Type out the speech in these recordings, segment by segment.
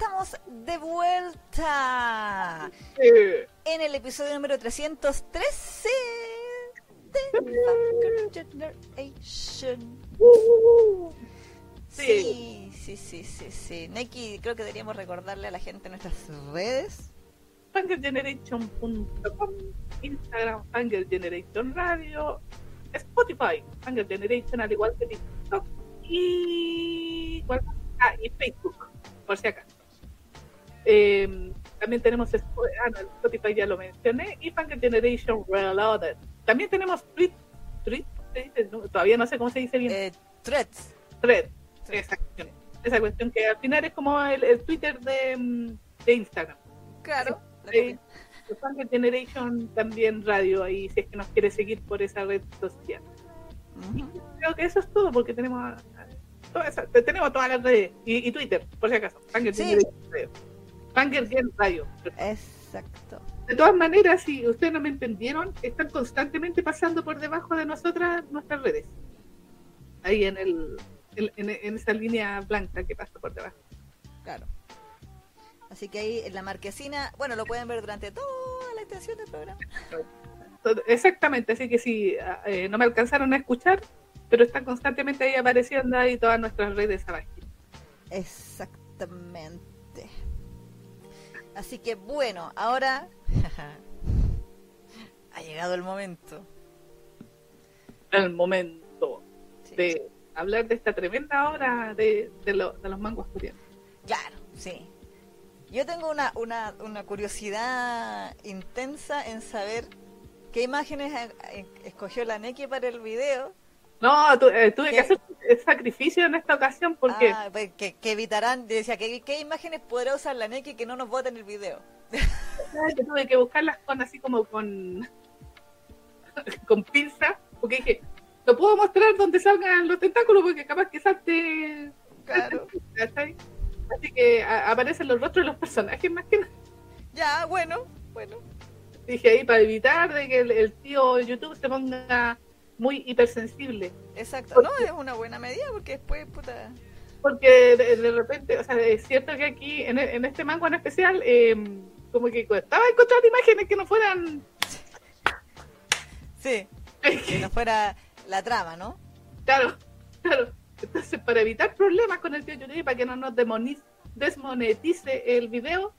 estamos de vuelta Sí. en el episodio número 313 de Generation. Uh, Sí, sí, sí, sí, sí. Neki, creo que deberíamos recordarle a la gente nuestras redes. FangerGeneration.com, Instagram, Fanger Generation Radio, Spotify, Fanger Generation, al igual que TikTok y. Ah, y Facebook, por si acaso. Eh, también tenemos ah, no, Spotify, ya lo mencioné, y Fanger Generation Reloaded. También tenemos Tweet, tweet, todavía no sé cómo se dice bien. Eh, threads. Thread, esa cuestión. Esa cuestión que al final es como el, el Twitter de, mm, de Instagram. Claro. la Sí. copia. Fanger Generation también radio ahí, si es que nos quiere seguir por esa red social. Ujú. Creo que eso es todo porque tenemos a- a- toda esa- tenemos todas las redes y, y Twitter, por si acaso. Fanger Sí. Generation Radio. Fanger Gen Radio. Exacto. De todas maneras, si ustedes no me entendieron, están constantemente pasando por debajo de nosotras nuestras redes. Ahí en el en, en- esa línea blanca que pasa por debajo. Claro. Así que ahí en la marquesina, bueno, lo pueden ver durante toda la extensión del programa. Exactamente, así que si eh, no me alcanzaron a escuchar, pero están constantemente ahí apareciendo ahí todas nuestras redes abajo. Exactamente. Así que bueno, ahora ha llegado el momento. El momento Sí. de hablar de esta tremenda hora de, de, lo- de los mangos coreanos. Claro, sí. Yo tengo una, una, una curiosidad intensa en saber qué imágenes eh, escogió la Neki para el video. No, tu- eh, tuve ¿Qué? que hacer el sacrificio en esta ocasión porque Ah, pues, que, que evitarán, decía, ¿qué, ¿qué imágenes podrá usar la Neki que no nos voten el video? que tuve que buscarlas con así como con con pinza, porque dije, no puedo mostrar dónde salgan los tentáculos porque capaz que salte Claro. Así que a- aparecen los rostros de los personajes más que nada. Ya, bueno, bueno. Dije ahí para evitar de que el, el tío YouTube se ponga muy hipersensible. Exacto. No, es una buena medida porque después, puta. Porque de, de repente, o sea, es cierto que aquí, en, en este mango en especial, eh, como que costaba encontrar imágenes que no fueran. Sí, que no fuera la trama, ¿no? Claro, claro. Entonces, para evitar problemas con el tío YouTube, para que no nos demoniz- desmonetice el video,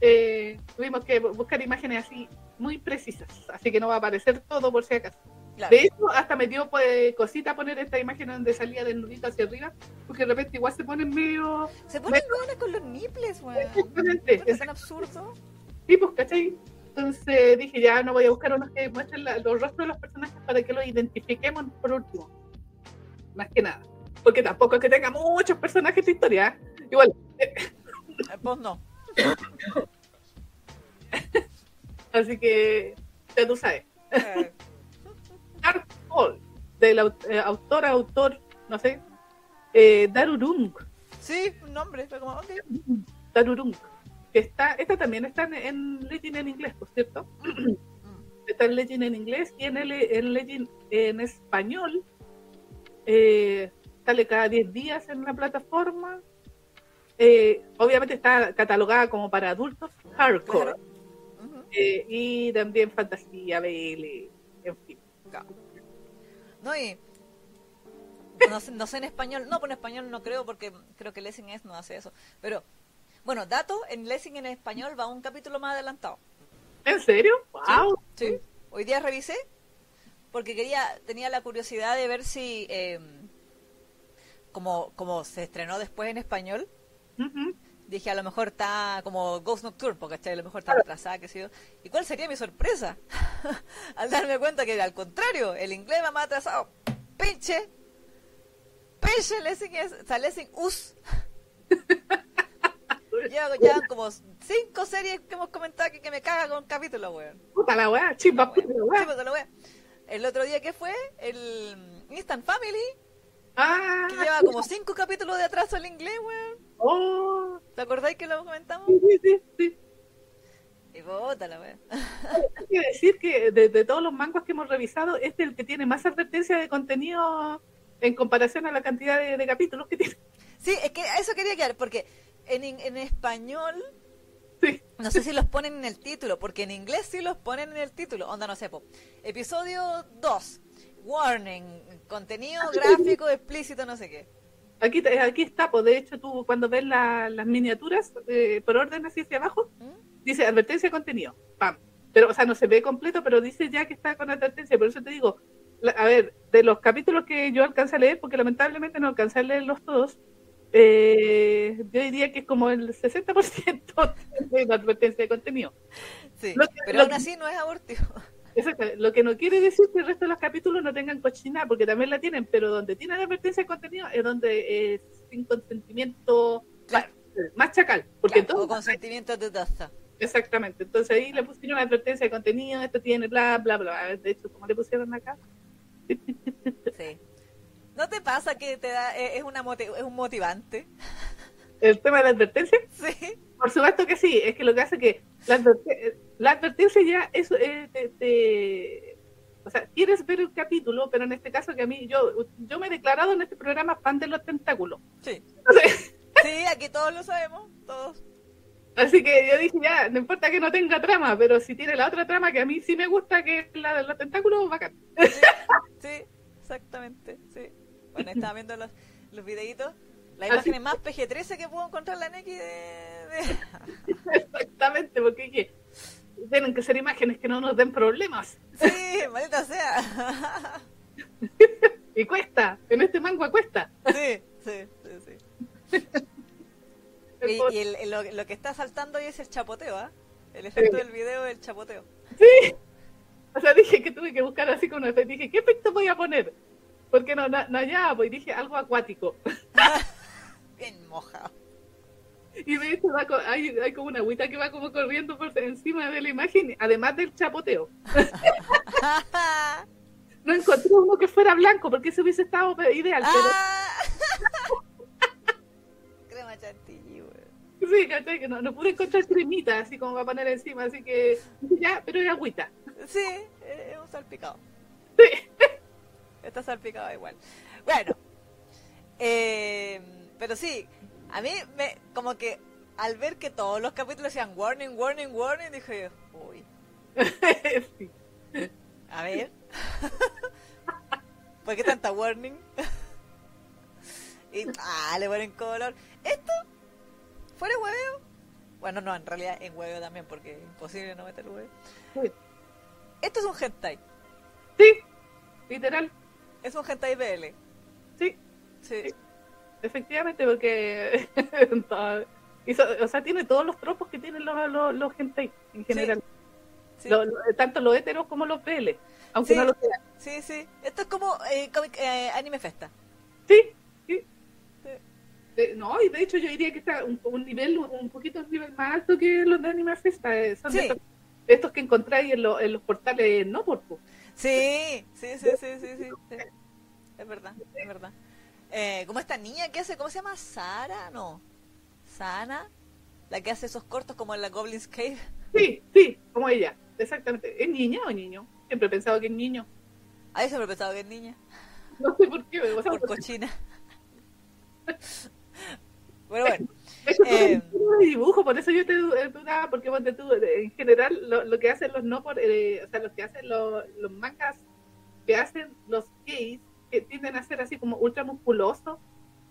eh, tuvimos que bu- buscar imágenes así muy precisas. Así que no va a aparecer todo por si acaso. Claro. De hecho, hasta me dio pues, cosita poner esta imagen donde salía del nudito hacia arriba, porque de repente igual se ponen medio. Se ponen buenas con los nipples, weón. Exactamente, Es tan absurdo. Sí, pues, ¿cachai? Entonces dije, ya no voy a buscar unos que muestren la- los rostros de los personajes para que los identifiquemos por último. Más que nada. Porque tampoco es que tenga muchos personajes de historia. ¿eh? Igual, Pues no. así que ya tú sabes. Eh, Hall, del au- eh, autor, autor, no sé, eh, Darurung. Sí, un nombre, fue como, ok. Darurung. Que está, esta también está en, en Legend en inglés, por cierto. Mm. está en Legend en inglés y en, el, en Legend en español. Eh, sale cada 10 días en una plataforma. Eh, obviamente está catalogada como para adultos hardcore. Claro. Eh, y también fantasía, BL, en fin. No, y. No sé, no sé en español, no, en español no creo porque creo que Lessing es no hace eso. Pero, bueno, dato, en Lessing en español va un capítulo más adelantado. ¿En serio? ¡Wow! Sí. Hoy día revisé porque quería, tenía la curiosidad de ver si, eh, como, como se estrenó después en español, Ujú. Dije a lo mejor está como Ghost Nocturne, porque a lo mejor está retrasada, qué sé yo. ¿Y cuál sería mi sorpresa? al darme cuenta que al contrario, el inglés va más atrasado. ¡Pinche! ¡Pinche! Lessing es, o sea, Lessing us. Lleva ya como cinco series que hemos comentado que, que me caga con capítulo, weón. Puta la weá, chispa, puta la weá. La. El otro día que fue, el Instant Family, Ah, que lleva como cinco capítulos de atraso el inglés, weón. Oh, ¿Te acordáis que lo comentamos? sí, sí, sí. Y bota la wea. Hay que decir que de, de todos los mangos que hemos revisado, este es el que tiene más advertencia de contenido en comparación a la cantidad de, de capítulos que tiene. Sí, es que a eso quería quedar, porque en, en español, Sí. no sé si los ponen en el título, porque en inglés sí los ponen en el título. Onda, no sé, po. Episodio 2. Warning. Contenido gráfico explícito, no sé qué. Aquí, aquí está, pues de hecho tú cuando ves la- las miniaturas eh, por orden así hacia abajo, ¿Mm? dice advertencia de contenido, pam. Pero, o sea, no se ve completo, pero dice ya que está con advertencia. Por eso te digo, la- a ver, de los capítulos que yo alcancé a leer, porque lamentablemente no alcancé a leerlos todos, eh, yo diría que es como el 60% de la advertencia de contenido. Sí. Lo que- Pero lo aún que- así no es abortivo. Exacto. Lo que no quiere decir que el resto de los capítulos no tengan cochina, porque también la tienen, pero donde tienen advertencia de contenido es donde es sin consentimiento Claro. más, más chacal. Porque Claro, o entonces, consentimiento de taza. exactamente. Entonces ahí le pusieron advertencia de contenido, esto tiene bla, bla, bla. De hecho, como le pusieron acá, Sí. ¿No te pasa que te da, eh, es, una es un motivante? El tema de la advertencia, Sí. por supuesto que sí, es que lo que hace que la, adverte- la advertencia ya es, eh, te- te- o sea, quieres ver el capítulo, pero en este caso que a mí, yo, yo me he declarado en este programa fan de los tentáculos. Sí. Entonces, Sí, aquí todos lo sabemos, todos. Así que yo dije, ya, no importa que no tenga trama, pero si tiene la otra trama que a mí sí me gusta, que es la de los tentáculos, bacán. Sí, sí, exactamente, sí. Bueno, estaba viendo los, los videitos. Las Así- imágenes más PG-13 que puedo encontrar la Neki de... de- Exactamente, porque dije, tienen que ser imágenes que no nos den problemas. Sí, maldita sea. Y cuesta, en este manga cuesta. Sí, sí, sí, sí. Y, y el- el- lo, lo que está saltando hoy es el chapoteo, ¿ah? El efecto Sí. del video es el chapoteo. Sí. O sea, dije que tuve que buscar así con efecto. Dije, ¿qué efecto voy a poner? Porque no, no, no hallaba, pues dije algo acuático. Bien mojado. Y de hecho va co- hay, hay como una agüita que va como corriendo por encima de la imagen, además del chapoteo. No encontré uno que fuera blanco, porque eso hubiese estado ideal. Pero ¡Ah! Crema chantilly, weón. Sí, ¿cachai? Que no, no pude encontrar cremita así como para poner encima, así que ya, pero es agüita. Sí, es un salpicado. Sí. Está salpicado igual. Bueno, eh, pero sí, a mí me como que al ver que todos los capítulos decían warning, warning, warning, dije, uy, Sí. a ver, ¿por qué tanta warning? y ah, le ponen color. Esto, fuera hueveo. Bueno, no, en realidad en hueveo también, porque es imposible no meter hueveo. Esto es un hentai, Sí, literal, es un hentai BL. sí, Sí. Sí. Efectivamente, porque hizo- o sea, tiene todos los tropos que tienen los, los, los hentai en general, sí. Lo- lo- tanto los heteros como los BL, aunque Sí. no lo sean. Sí, sí. Esto es como eh, comic- eh, anime festa. Sí, sí. Sí. Eh, no, y de hecho yo diría que está un, un nivel, un poquito un nivel más alto que los de Anime Festa. eh, son de estos, de estos que encontráis en, lo- en los portales no por sí, sí, sí, sí, sí, sí. Es verdad, es verdad. Eh, como esta niña que hace, ¿cómo se llama? Sara, no. Sana, la que hace esos cortos como en la Goblin's Cave. Sí, sí, como ella, exactamente. ¿Es niña o niño? Siempre he pensado que es niño. A eso me he pensado que es niña, No sé por qué, o sea, por cochina. Bueno, es que tú eres eh, de dibujo, por eso yo te du- eh, dudaba, porque ponte tú, eh, en general, lo, lo que hacen los no por, eh, o sea, lo que hacen los, los mangas, que hacen los gays, que tienden a ser así como ultra musculosos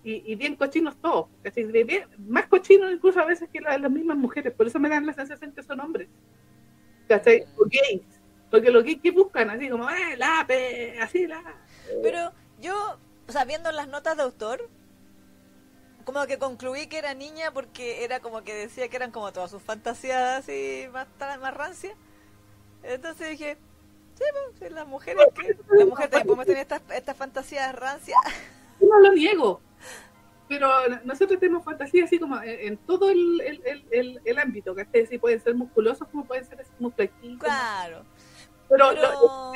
y, y bien cochinos todos, bien- más cochinos incluso a veces que la- las mismas mujeres, por eso me dan la sensación que son hombres, ¿cachai? O gays, porque los gays que buscan así como, eh, la, pe, así, la... pero yo, o sea, viendo las notas de autor, como que concluí que era niña porque era como que decía que eran como todas sus fantasías así más, más rancias. Entonces dije, sí, pues, las mujeres que las mujeres también podemos tener estas, estas fantasías rancias. No lo niego, pero nosotros tenemos fantasía así como en, en todo el, el, el, el, ámbito, ¿cachai? Sí, pueden ser musculosos como pueden ser flaquitos. Claro. Pero, Pero lo-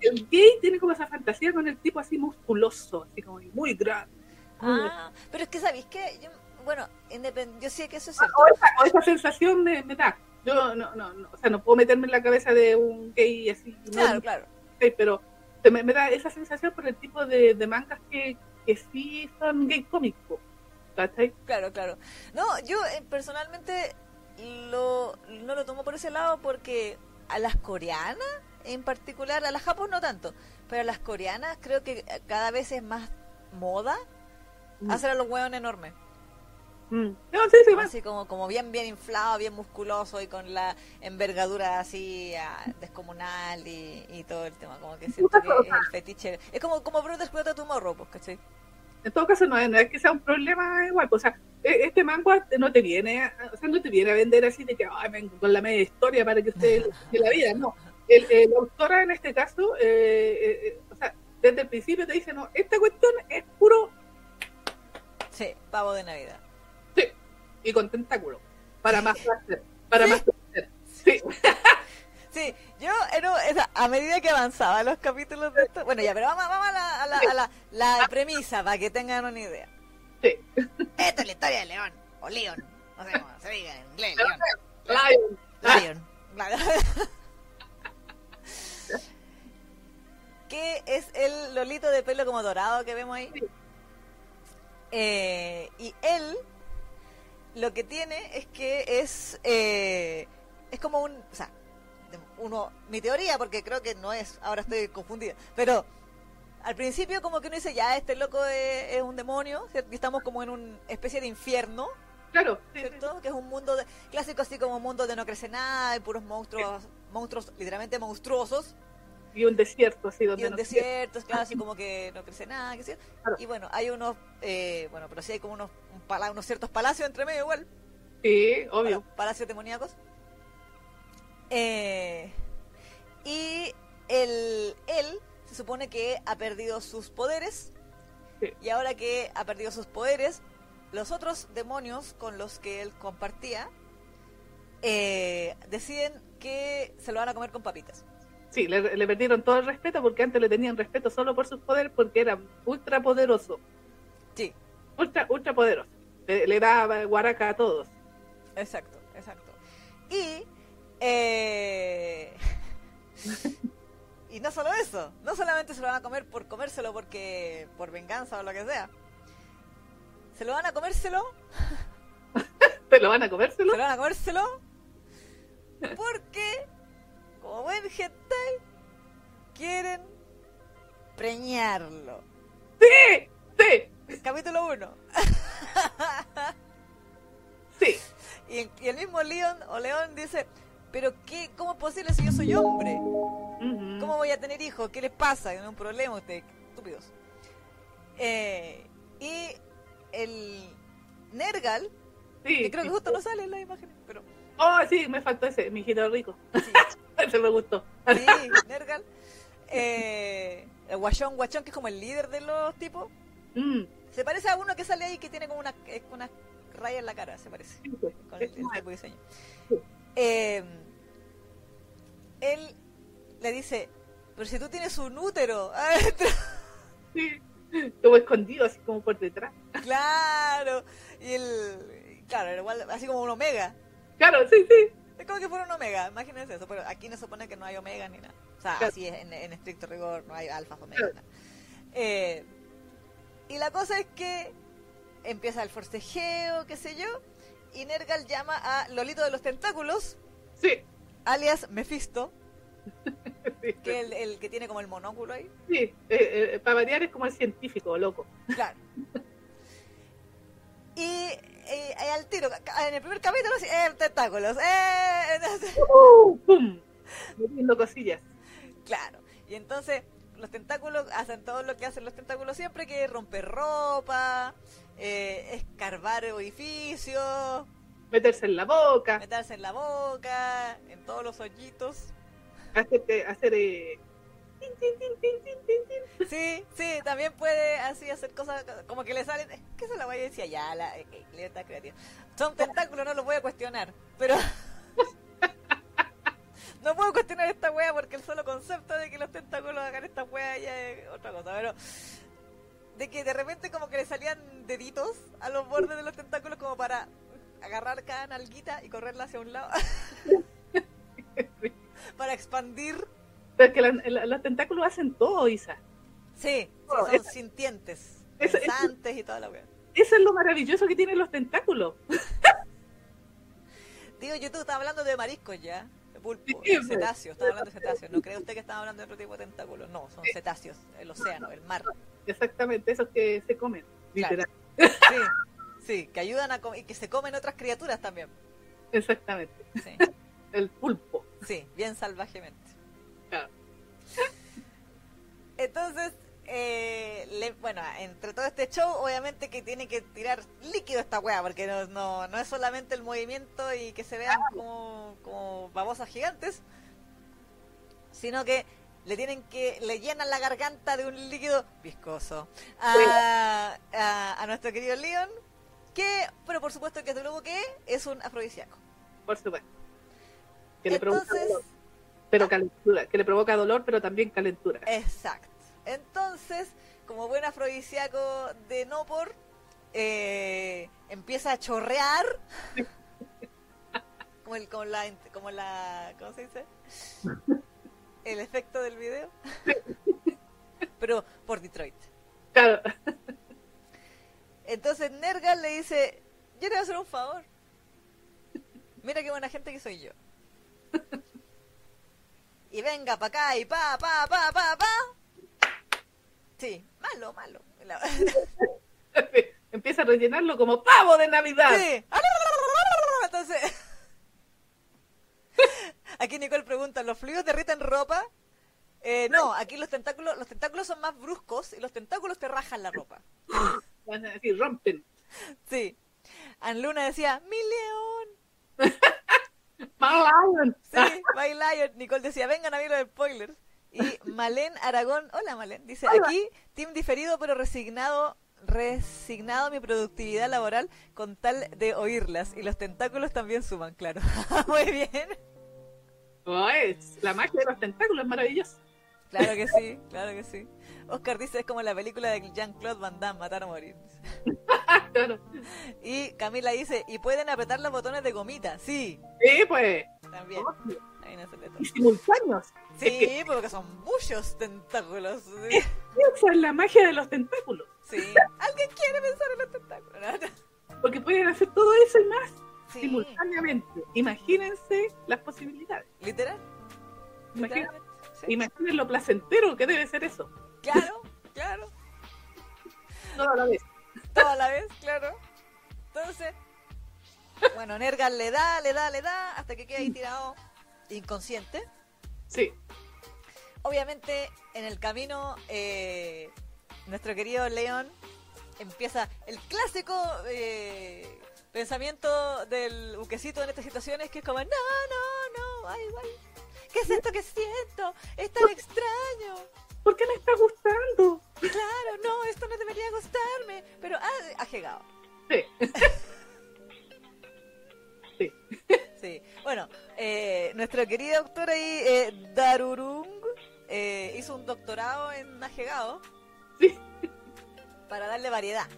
el, gay tiene como esa fantasía con el tipo así musculoso, así como muy grande. ah, pero es que sabéis que yo, bueno, independ- yo sé que eso es cierto. O esa, o esa sensación me, me da. Yo no, no, no, o sea, no puedo meterme en la cabeza de un gay así, no, Claro, claro. pero se me, me da esa sensación por el tipo de, de mangas que, que sí son gay cómicos. ¿Cachai? Claro, claro. No, yo eh, personalmente lo, no lo tomo por ese lado porque a las coreanas en particular, a las japonesas no tanto, pero a las coreanas creo que cada vez es más moda Mm. hacer a los hueones enormes. Mm. No, sí, sí, va. Así como, como bien, bien inflado, bien musculoso y con la envergadura así ah, descomunal y, y todo el tema. Como que siento que es el fetiche. Es como, como Bruto explota tu morro, pues, ¿cachai? En todo caso, no, es- no es que sea un problema igual. pues, o sea, e- este manga no te viene, a- o sea, no te viene a vender así de que Ay, vengo con la media historia para que usted de la vida. No. El, el autora en este caso, eh, eh, eh, o sea, desde el principio te dice, no, esta cuestión es puro Sí, pavo de Navidad. Y con tentáculo. Para más placer. Para más placer. Sí. Sí, yo un- esa- a medida que avanzaba los capítulos de esto, bueno ya, pero vamos, vamos a, la, a la- a la- la premisa para que tengan una idea. Sí. Esta es la historia de León, o León, no sé cómo se diga en inglés, León. Lion. Ah, Lion. Claro. que es el lolito de pelo como dorado que vemos ahí. Sí. Eh, y él lo que tiene es que es eh, es como un, o sea, de- uno mi teoría porque creo que no es, ahora estoy confundida, pero al principio como que uno dice ya este loco es, es un demonio, ¿cierto? y estamos como en una especie de infierno Claro. ¿cierto? Que es un mundo de, clásico así como un mundo de no crece nada, y puros monstruos, monstruos literalmente monstruosos, Y un desierto así donde y un no- desierto, es claro, así como que no crece nada, qué. Claro. Y bueno, hay unos, eh, bueno, pero sí hay como unos, un pala- unos ciertos palacios entre medio igual, Sí, obvio. pala- palacios demoníacos. Eh, y el, él se supone que ha perdido sus poderes, Sí. y ahora que ha perdido sus poderes, los otros demonios con los que él compartía eh, deciden que se lo van a comer con papitas. Sí, le, le perdieron todo el respeto porque antes le tenían respeto solo por sus poderes porque era ultra poderoso. Sí, Ultra, ultra poderoso. Le, le daba guaraca a todos. exacto, exacto. Y eh, y no solo eso, no solamente se lo van a comer por comérselo porque por venganza o lo que sea. Se lo van a comérselo, ¿Te lo van a se comérselo? lo van a comérselo porque como buen hentai quieren preñarlo. ¡Sí! ¡Sí! Capítulo 1. ¡Sí! Y, el- y el mismo León o León dice, pero qué, ¿cómo es posible si yo soy hombre? ¿Cómo voy a tener hijos? ¿Qué les pasa? No es un problema ustedes, estúpidos. Eh, y el Nergal, Sí, que creo que justo no sale en las imágenes, pero Oh, sí, me faltó ese, mi hijito rico. sí, Ese me gustó. sí, Nergal. Eh, el Guachón, Guachón, que es como el líder de los tipos, Mm, se parece a uno que sale ahí que tiene como una, eh, una raya en la cara, se parece. sí, sí. con el, tipo de diseño. Sí. Eh, él le dice, pero si tú tienes un útero adentro, Sí. Como escondido, así como por detrás. claro, y el, claro, igual, así como un omega, Claro, sí, sí. Es como que fuera un omega, imagínense eso, pero aquí no se supone que no hay omega ni nada, o sea, Claro. así es, en, en estricto rigor, no hay alfa, omega, Claro. Eh, y la cosa es que empieza el forcejeo, qué sé yo, y Nergal llama a Lolito de los Tentáculos, Sí. alias Mephisto, Sí, que el, el que tiene como el monóculo ahí. sí. Eh, eh, para variar es como el científico, loco. Claro. Y al tiro, en el primer capítulo, eh, tentáculos. Eh, entonces, ¡Uh! ¡Pum! Metiendo cosillas. claro. Y entonces los tentáculos hacen todo lo que hacen los tentáculos siempre, que es romper ropa, eh, escarbar edificios, Meterse en la boca. meterse en la boca, en todos los hoyitos. Hacer, hacer eh, Sí, sí, también puede así hacer cosas como que le salen. Que eso la voy a decir ya, la eh, eh, libertad creativa. Son tentáculos, no los voy a cuestionar, pero. no puedo cuestionar esta wea porque el solo concepto de que los tentáculos hagan esta wea ya es otra cosa, pero. De que de repente como que le salían deditos a los bordes de los tentáculos como para agarrar cada nalguita y correrla hacia un lado. para expandir. Pero es que la- la- los tentáculos hacen todo, Isa. Sí, son sintientes, esa- pensantes y toda la wea. eso es lo maravilloso que tienen los tentáculos. Digo, YouTube estaba hablando de mariscos ya. De pulpo, Sí, de pues. cetáceos, estaba hablando de cetáceos. ¿No cree usted que estaba hablando de otro tipo de tentáculos? No, son cetáceos, el océano, el mar. Exactamente, esos que se comen, Claro. literal. Sí, sí, que ayudan a comer y que se comen otras criaturas también. Exactamente. Sí, El pulpo. sí, bien salvajemente. Claro. Entonces, eh, le- bueno, entre todo este show, obviamente que tiene que tirar líquido esta weá, porque no, no, no es solamente el movimiento y que se vean como, como babosas gigantes, sino que le tienen que, le llenan la garganta de un líquido viscoso a, a, a nuestro querido Leon, que, pero por supuesto que nuevo que es un afrodisíaco. Por supuesto. Que le Entonces, pero calentura. Que le provoca dolor, pero también calentura. Exacto. Entonces, como buen afrodisíaco de no por, eh, empieza a chorrear. como, el, como, la, como la. ¿Cómo se dice? El efecto del video. Pero por Detroit. Claro. Entonces Nergal le dice: Yo te voy a hacer un favor. Mira qué buena gente que soy yo. Y venga pa' acá y pa, pa, pa, pa, pa. Sí, malo, malo. Empieza a rellenarlo como pavo de Navidad. Sí. Entonces, aquí Nicole pregunta, ¿los fluidos derriten ropa? Eh, no, aquí los tentáculos, los tentáculos son más bruscos y los tentáculos te rajan la ropa. Van a decir, rompen. Sí. Ann Luna decía, mi león. Malayan. Sí, My Lion. Nicole decía, vengan a ver los spoilers. Y Malén Aragón, hola Malén, dice, aquí, team diferido pero resignado, resignado mi productividad laboral con tal de oírlas. Y los tentáculos también suman, claro. Muy bien. Oh, es la magia de los tentáculos es maravillosa. Claro que sí, claro que sí. Oscar dice, es como la película de Jean-Claude Van Damme, Matar o Morir. Claro. Y Camila dice, y pueden apretar los botones de gomita. Sí, Sí, pues. también. Ahí no se le. Y simultáneos. Sí, porque son muchos tentáculos. Sí. Esa es la magia de los tentáculos. Sí. ¿Alguien quiere pensar en los tentáculos? Porque pueden hacer todo eso y más Sí. simultáneamente. Imagínense las posibilidades. Literal. Literalmente. Sí. imaginen lo placentero que debe ser eso. Claro, claro. Toda la vez. Toda la vez, claro. Entonces, bueno, Nergal le da, le da, le da, hasta que queda ahí tirado inconsciente. Sí. Obviamente, en el camino, eh, nuestro querido León empieza el clásico eh, pensamiento del buquecito en estas situaciones, que es como, no, no, no, ay, ay, ¿qué es esto que siento? Es tan extraño. ¿Por qué me está gustando? Claro, no, esto no debería gustarme, pero ah, ha llegado. Sí. sí. Sí, bueno, eh, nuestro querido doctor ahí, eh, Darurung, eh, hizo un doctorado en Ajegao Sí. para darle variedad.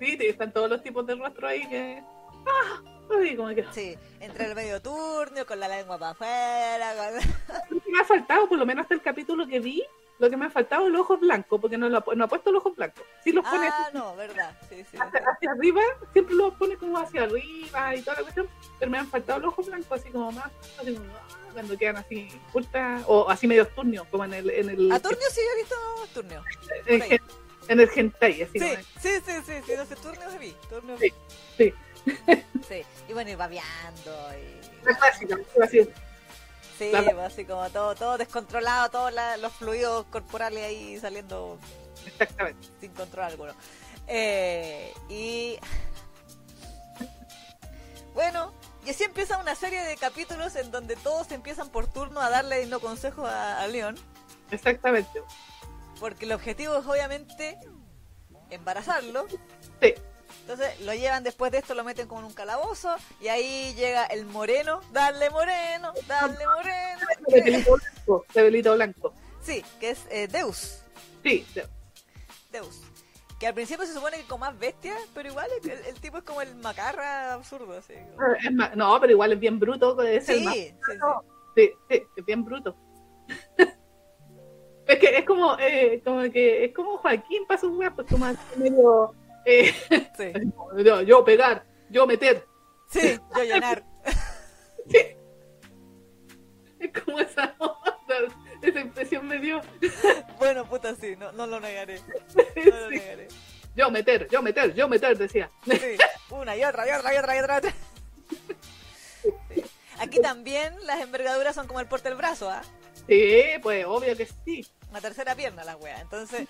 Sí, están todos los tipos de rostro ahí que. ¡Ah! Ay, como que. Sí, entre el medio turno, con la lengua para afuera, con... Me ha faltado, por lo menos hasta el capítulo que vi, lo que me ha faltado es los ojos blancos, porque no, lo, ha- no ha puesto los ojos blancos. Sí los pone Ah, no, verdad, sí, sí. hacia, hacia arriba, siempre los pone como hacia arriba y toda la cuestión, pero me han faltado los ojos blancos, así como más, así como, ah, cuando quedan así, ultra, o así medio turnios, como en el. En el, A sí he visto Turnio. en, el hentai, así Sí, como. sí, sí, sí, sí, no sé, Turnio se vi, Turnio Sí, sí. Sí, y bueno, y babeando y... La clásica, así. Sí, La- pues, así como todo, todo descontrolado, todos los fluidos corporales ahí saliendo Exactamente. sin control alguno. Eh, y bueno, y así empieza una serie de capítulos en donde todos empiezan por turno a darle no consejos a, a León, Exactamente. porque el objetivo es obviamente embarazarlo. Sí. Entonces lo llevan después de esto, lo meten como en un calabozo y ahí llega el moreno, dale moreno, dale moreno. De pelito blanco. De pelito blanco. Sí, que es eh, Deus. Sí, sí. Deus. Que al principio se supone que con más bestia, pero igual el, el tipo es como el macarra absurdo, así. como- más- no, pero igual es bien bruto. Es el Sí, más sí, sí. Sí, sí, es bien bruto. es que es como, eh, como que es como Joaquín para sus weas, pues como así medio, Eh, Sí, yo, yo pegar, yo meter. sí, yo llenar. Sí. Es como esa onda, esa impresión me dio. Bueno, puta, sí, no, no lo negaré. No lo Sí. negaré. Yo meter, yo meter, yo meter, decía. Sí, una y otra y otra y otra y otra. Sí. Aquí también las envergaduras son como el porte del brazo, ¿ah? Sí, pues obvio que sí. Una tercera pierna la wea. Entonces,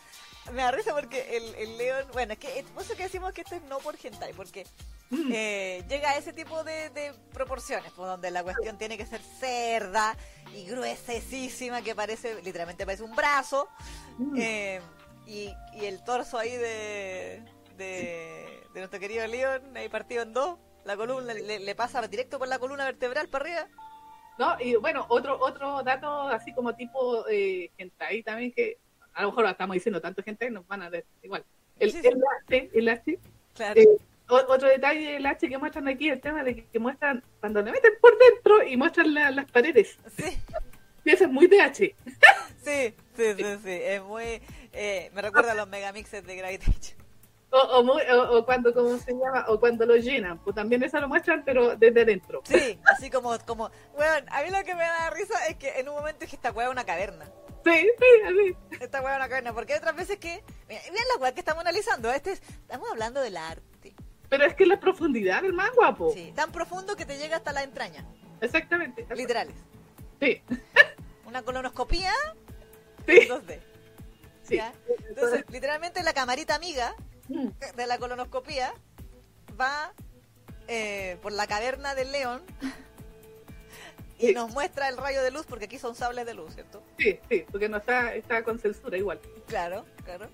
me da risa porque el, el león, bueno, es que por eso que decimos que esto es no por hentai, porque Mm. eh, llega a ese tipo de, de proporciones, pues, donde la cuestión tiene que ser cerda y gruesísima, que parece, literalmente parece un brazo, Mm. eh, y, y el torso ahí de, de, de nuestro querido león, ahí partido en dos, la columna le, le pasa directo por la columna vertebral para arriba. ¿No? Y bueno, otro otro dato así como tipo eh, hentai también que a lo mejor lo estamos diciendo tanto gente nos van a ver igual. El, Sí, sí. el H, el H, Claro. eh, otro detalle del H que muestran aquí, el tema de que, que muestran cuando le meten por dentro y muestran la- las paredes. Sí. Y eso es muy de H. Sí, sí, sí, sí, es muy... eh, me recuerda a los megamixes de Gravitation. O, o, muy- o- o cuando, ¿cómo se llama? O cuando lo llenan. Pues también eso lo muestran, pero desde dentro. Sí, así como, como, weón, a mí lo que me da risa es que en un momento dije, esta weá es una caverna. Sí, sí, así. Esta es una caverna, porque hay otras veces que, mira, mira la weá que estamos analizando, este es, estamos hablando del arte. Pero es que la profundidad del más guapo. Sí, tan profundo que te llega hasta la entraña, Exactamente. literales. Sí, Una colonoscopía sí, 2D. sí. ¿ya? Entonces, literalmente la camarita amiga Mm, de la colonoscopía va eh, por la caverna del león y Sí. nos muestra el rayo de luz, porque aquí son sables de luz, ¿cierto? Sí, sí, porque no está, está con censura igual. Claro, claro.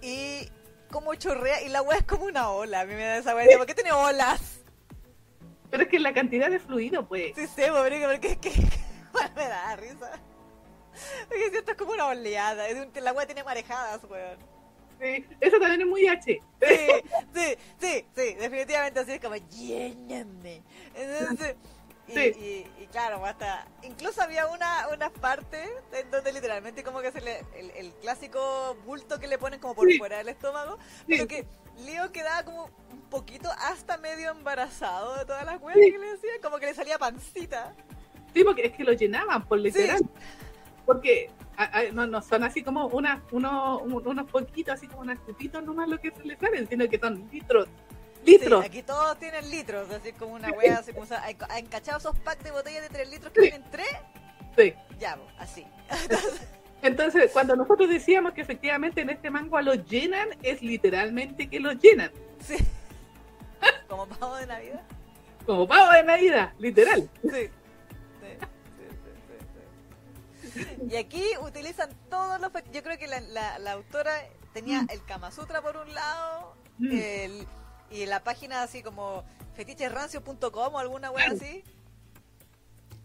Y como chorrea, y la weá es como una ola. A mí me da esa decía, ¿Por qué tiene olas? Pero es que la cantidad de fluido, pues. Sí, sé, porque, porque es que me da risa. Porque siento es como una oleada. es un- La weá tiene marejadas, weón. Sí, eso también es muy H. Sí, sí, sí, sí, definitivamente así es como lléname. Entonces, y, Sí. y, y claro, hasta incluso había una, una parte en donde literalmente como que se le, el, el clásico bulto que le ponen como por Sí. fuera del estómago, Sí. pero que Leo quedaba como un poquito hasta medio embarazado de todas las weas que le decían, como que le salía pancita. Sí, porque es que lo llenaban, por literal. Porque a- a- no, no son así como una, uno, un- unos poquitos, así como unos cupitos nomás lo que se les salen, sino que son litros. Sí, Litros. aquí todos tienen litros, así como una wea, así como, han encachado esos packs de botellas de 3 litros que Sí. tienen 3, Sí. ya, po, así. Entonces, cuando nosotros decíamos que efectivamente en este manga lo llenan, es literalmente que lo llenan. Sí. Como pavo de Navidad. Como pavo de Navidad, literal. Sí. Sí, sí. Y aquí utilizan todos los... Yo creo que la, la- la autora tenía el Kama Sutra por un lado Mm. el- y la página así como fetichesrancio.com o alguna wea así.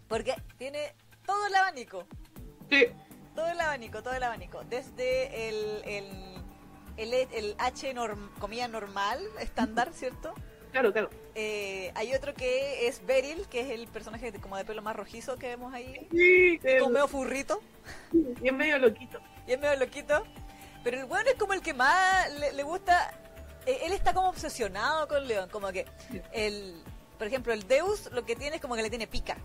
Porque tiene todo el abanico. Sí, Todo el abanico, todo el abanico. Desde el, el, el, el H norm, comida normal, estándar, ¿cierto? claro, claro. Eh, hay otro que es Beryl, que es el personaje de- como de pelo más rojizo que vemos ahí. Sí, el- Como medio furrito y es medio loquito. y es medio loquito. Pero el weón es como el que más le, le gusta. Eh, él está como obsesionado con León. Como que el. Por ejemplo, el Deus lo que tiene es como que le tiene pica.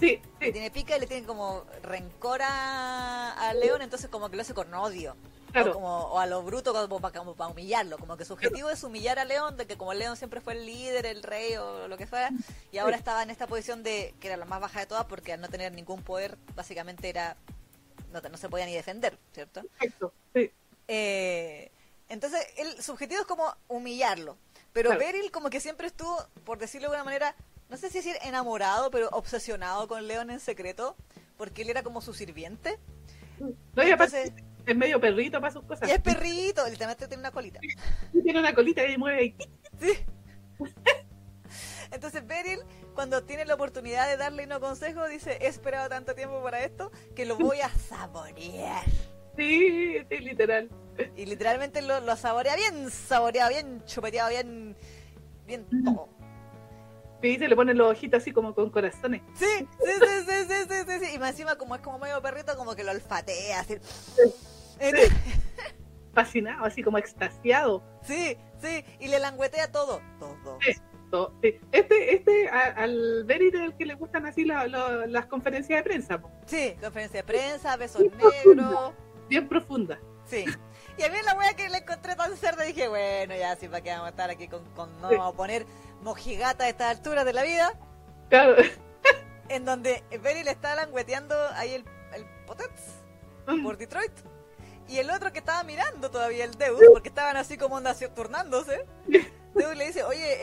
Sí, Le sí, tiene pica y le tiene como rencor a, a León, entonces como que lo hace con odio. O, claro. como, o a lo bruto como para, como para humillarlo. Como que su objetivo es humillar a León, de que como León siempre fue el líder, el rey o lo que fuera, y ahora estaba en esta posición de que era la más baja de todas porque al no tener ningún poder, básicamente era. No, no se podía ni defender, ¿cierto? Perfecto. Sí, Eh, entonces, él, su objetivo es como humillarlo. Pero Claro. Beryl como que siempre estuvo, por decirlo de alguna manera, no sé si decir enamorado, pero obsesionado con León en secreto, porque él era como su sirviente. No, y aparte Entonces, es medio perrito para sus cosas. y es perrito, literalmente tiene una colita. Tiene una colita y mueve ahí. Sí. Entonces Beryl, cuando tiene la oportunidad de darle unos consejos, dice, he esperado tanto tiempo para esto que lo voy a saborear. Sí, sí, literal. Y literalmente lo, lo saborea bien saboreado, bien chupeteado, bien... Bien todo. Sí, se le ponen los ojitos así como con corazones. Sí, sí, sí, sí, sí, sí, sí, sí. Y más encima como es como medio perrito, como que lo olfatea, así. Fascinado, así como extasiado. Sí, Sí, y le languetea todo. Todo. Sí. to- sí. Este, este, a- al Berit es el que le gustan así la- la- las conferencias de prensa, po, Sí, conferencia de prensa, besos negros. Bien profunda. Sí. Y a mí la wea que le encontré tan cerda dije, bueno, ya sí, para qué vamos a estar aquí con, con no Sí. vamos a poner mojigata a estas alturas de la vida, Claro. en donde Berry le está langueteando ahí el, el Potets por Detroit. Y el otro que estaba mirando todavía, el Deus, porque estaban así como onda turnándose. Deus le dice, oye,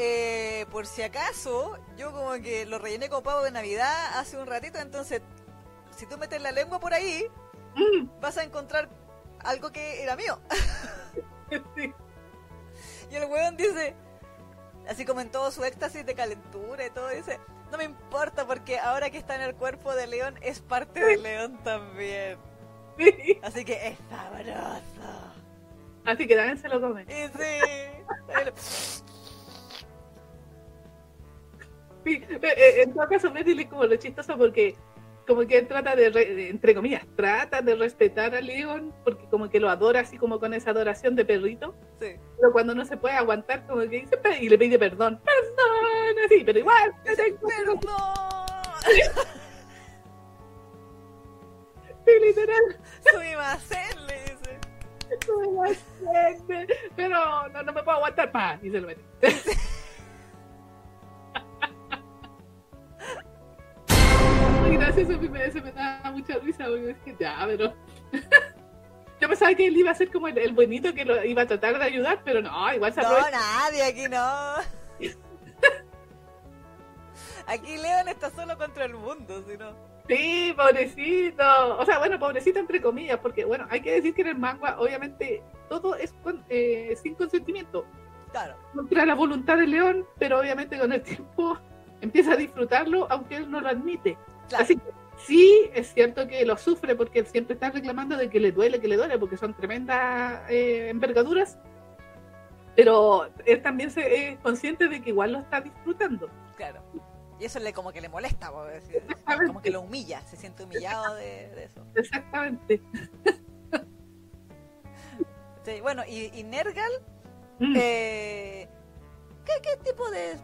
eh, por si acaso, yo como que lo rellené con pavo de Navidad hace un ratito, entonces, si tú metes la lengua por ahí, Mm, vas a encontrar algo que era mío. sí. Y el weón dice, así como en todo su éxtasis de calentura y todo, dice, no me importa porque ahora que está en el cuerpo de León es parte de León también. Sí. Así que es sabroso. Así que también se lo. Y Sí, eh, eh, en todo caso, Meryl es como lo chistoso porque como que él trata de, re- entre comillas, trata de respetar a Leon porque como que lo adora así como con esa adoración de perrito, Sí. pero cuando no se puede aguantar como que dice y le pide perdón, perdón, así, pero igual, te tengo Perdón. Sí, literal, Sumimasen, le dice. me entiende, pero no, no me puedo aguantar más, y se lo mete. Gracioso, a mí me, se me da mucha risa, porque es que ya, pero... Yo pensaba que él iba a ser como el, el buenito que lo iba a tratar de ayudar, pero no, igual se No, nadie aquí no. Aquí León está solo contra el mundo, si no. Sí, pobrecito. O sea, bueno, pobrecito entre comillas, porque bueno, hay que decir que en el manga, obviamente, todo es con, eh, sin consentimiento, Claro, contra la voluntad del león, pero obviamente con el tiempo empieza a disfrutarlo, aunque él no lo admite. Claro. Así que sí, es cierto que lo sufre porque él siempre está reclamando de que le duele, que le duele, porque son tremendas eh, envergaduras. Pero él también se, es consciente de que igual lo está disfrutando. Claro. Y eso le como que le molesta, por decir, como que lo humilla, se siente humillado de, de eso. Exactamente. Sí, bueno, y, y Nergal, Mm. eh, ¿qué, qué tipo de...?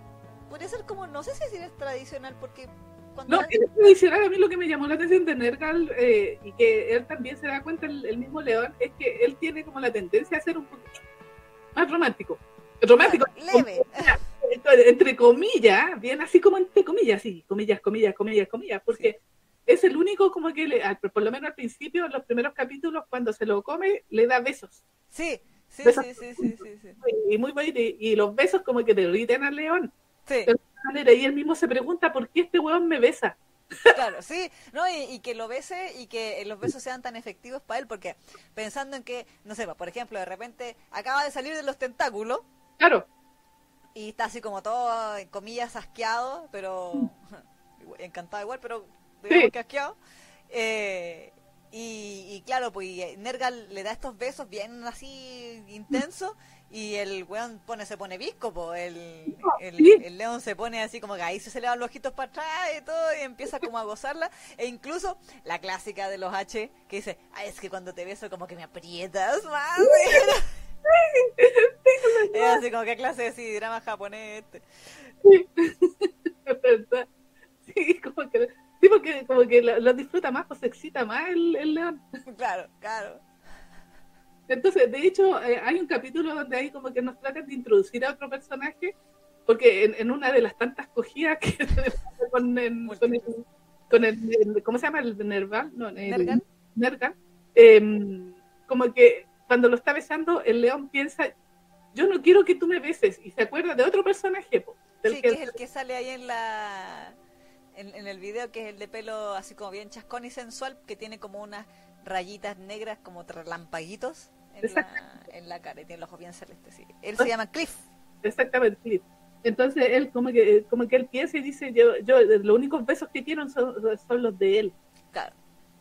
Podría ser como, no sé si es tradicional, porque cuando... No, es tradicional a mí lo que me llamó la atención de Nergal eh, y que él también se da cuenta, el, el mismo León, es que él tiene como la tendencia a ser un poquito más romántico. Romántico, Claro, leve. entre, entre comillas, bien así como entre comillas, sí, comillas, comillas, comillas, comillas, porque es el único como que, le, por lo menos al principio, en los primeros capítulos, cuando se lo come, le da besos. Sí, sí, Besos. sí, sí, sí, sí, sí. Y, muy bonito, y, y los besos como que derriten al león. Sí, De alguna manera, y él mismo se pregunta por qué este weón me besa. claro, sí, no, y, y que lo bese y que los besos sean tan efectivos para él, porque pensando en que, no sé, por ejemplo, de repente acaba de salir de los tentáculos Claro, y está así como todo, en comillas, asqueado, pero encantado igual, pero digamos Sí. que asqueado. Eh, y, y claro, pues Nergal le da estos besos bien así intensos y el weón pone, se pone visco, pues el, el, sí. el león se pone así como que ahí se le van los ojitos para atrás y todo y empieza como a gozarla. E incluso la clásica de los H que dice, ay, es que cuando te beso como que me aprietas más. es así como que clase de sí, drama japonés este. verdad. Sí, como que, sí porque como que lo, lo disfruta más, pues se excita más el, el león. Claro, claro. Entonces, de hecho, eh, hay un capítulo donde ahí como que nos tratan de introducir a otro personaje, porque en, en una de las tantas cogidas que se le pasa con el, con el, con el- el- ¿cómo se llama? El Nerval, no, el, ¿Nergal? Em, como que cuando lo está besando, el león piensa, yo no quiero que tú me beses, y se acuerda de otro personaje, del Sí, que- que es el que sale ahí en la en, en el video, que es el de pelo así como bien chascón y sensual, que tiene como unas rayitas negras como relampaguitos en la, en la cara y tiene los ojos bien celestes. Sí. Él se llama Cliff. Exactamente. sí. Entonces él como que como que él piensa y dice yo yo los únicos besos que quiero son, son los de él. Claro,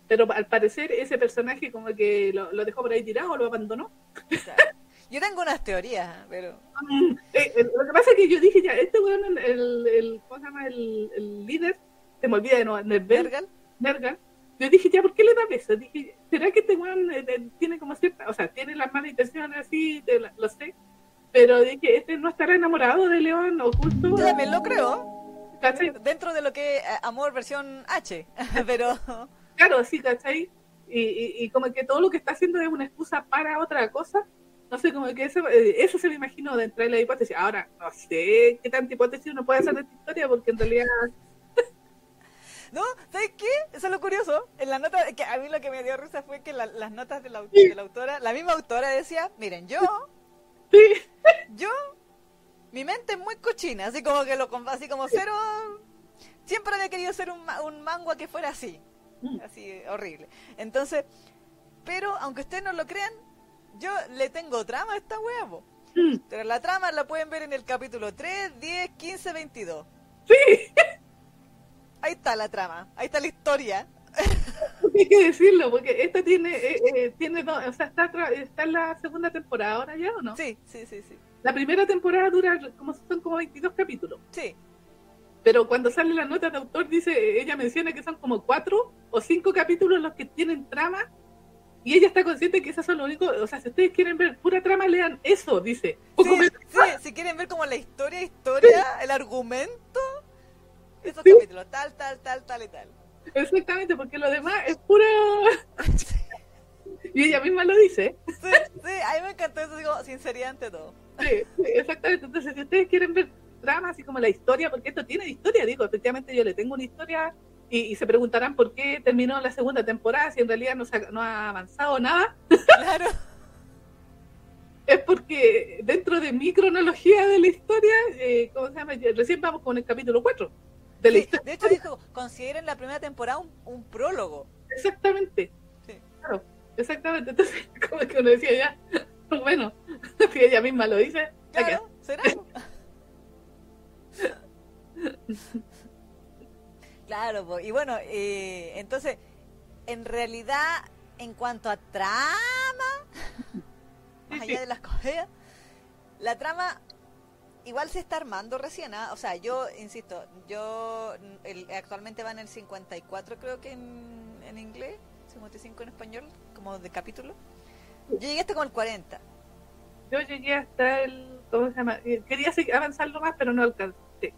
Pero al parecer ese personaje como que lo, lo dejó por ahí tirado o lo abandonó. claro. Yo tengo unas teorías, pero Mm, eh, eh, lo que pasa es que yo dije ya, este weón, el, el, el- ¿cómo se llama? El, el líder, se me olvida de nuevo, Nergal, Nergal, Nergal. Yo dije ya, ¿por qué le da besos? Dije, ¿será que este weón eh, eh, tiene como cierta, o sea, tiene las malas intenciones así, de la- lo sé? Pero dije, este no estará enamorado de León o justo. Yo también lo creo. ¿Cachai? Dentro de lo que es eh, amor versión H. Pero. Claro, sí, ¿cachai? Y, y, y como que todo lo que está haciendo es una excusa para otra cosa. No sé, como que eso, eh, eso se me imaginó dentro de la hipótesis. Ahora, no sé qué tanta hipótesis uno puede hacer de esta historia, porque en realidad No, ¿sabes qué? Eso es lo curioso. En la nota, que a mí lo que me dio risa fue que la- las notas de la, au- de la autora, la misma autora decía, miren, yo, sí, yo, mi mente es muy cochina, así como que lo, así como cero, siempre había querido ser un, un manga que fuera así, Mm. así horrible. Entonces, pero aunque ustedes no lo crean, yo le tengo trama a esta po. Mm, Pero la trama la pueden ver en el capítulo 3, 10, 15, 22. sí, Ahí está la trama, ahí está la historia. hay que decirlo, porque esta tiene, eh, eh, tiene dos, o sea, está, está en la segunda temporada ahora ya, ¿o no? Sí, sí, sí, sí. La primera temporada dura como son como 22 capítulos. Sí, Pero cuando sale la nota de autor, dice, ella menciona que son como cuatro o cinco capítulos los que tienen trama. Y ella está consciente que esos son los únicos. O sea, si ustedes quieren ver pura trama, lean eso, dice. Sí, sí, si quieren ver como la historia, historia, el argumento, esos Sí. capítulos, tal, tal, tal, tal y tal. Exactamente, porque lo demás es pura. y ella misma lo dice. Sí, sí, a mí me encantó eso, digo, sinceridad ante todo. Sí, sí, exactamente. Entonces, si ustedes quieren ver trama, así como la historia, porque esto tiene historia, digo, efectivamente yo le tengo una historia. Y, y se preguntarán por qué terminó la segunda temporada si en realidad no, se ha, no ha avanzado nada. Claro, es porque dentro de mi cronología de la historia, eh, ¿cómo se llama? Recién vamos con el capítulo 4 de la Sí, historia. de hecho dijo, consideren la primera temporada un, un prólogo. Exactamente. Sí. Claro, exactamente. Entonces, como que uno decía ya, pues bueno, si ella misma lo dice, Claro, será. Claro, po, y bueno, eh, entonces, en realidad, en cuanto a trama, más allá de las cosas, la trama igual se está armando recién, ¿ah? O sea, yo, insisto, yo el- actualmente va en el 54 creo que en, en inglés, 55 en español, como de capítulo. Yo llegué hasta como el 40. Yo llegué hasta el, ¿cómo se llama? Eh, Quería avanzarlo más, pero no alcancé.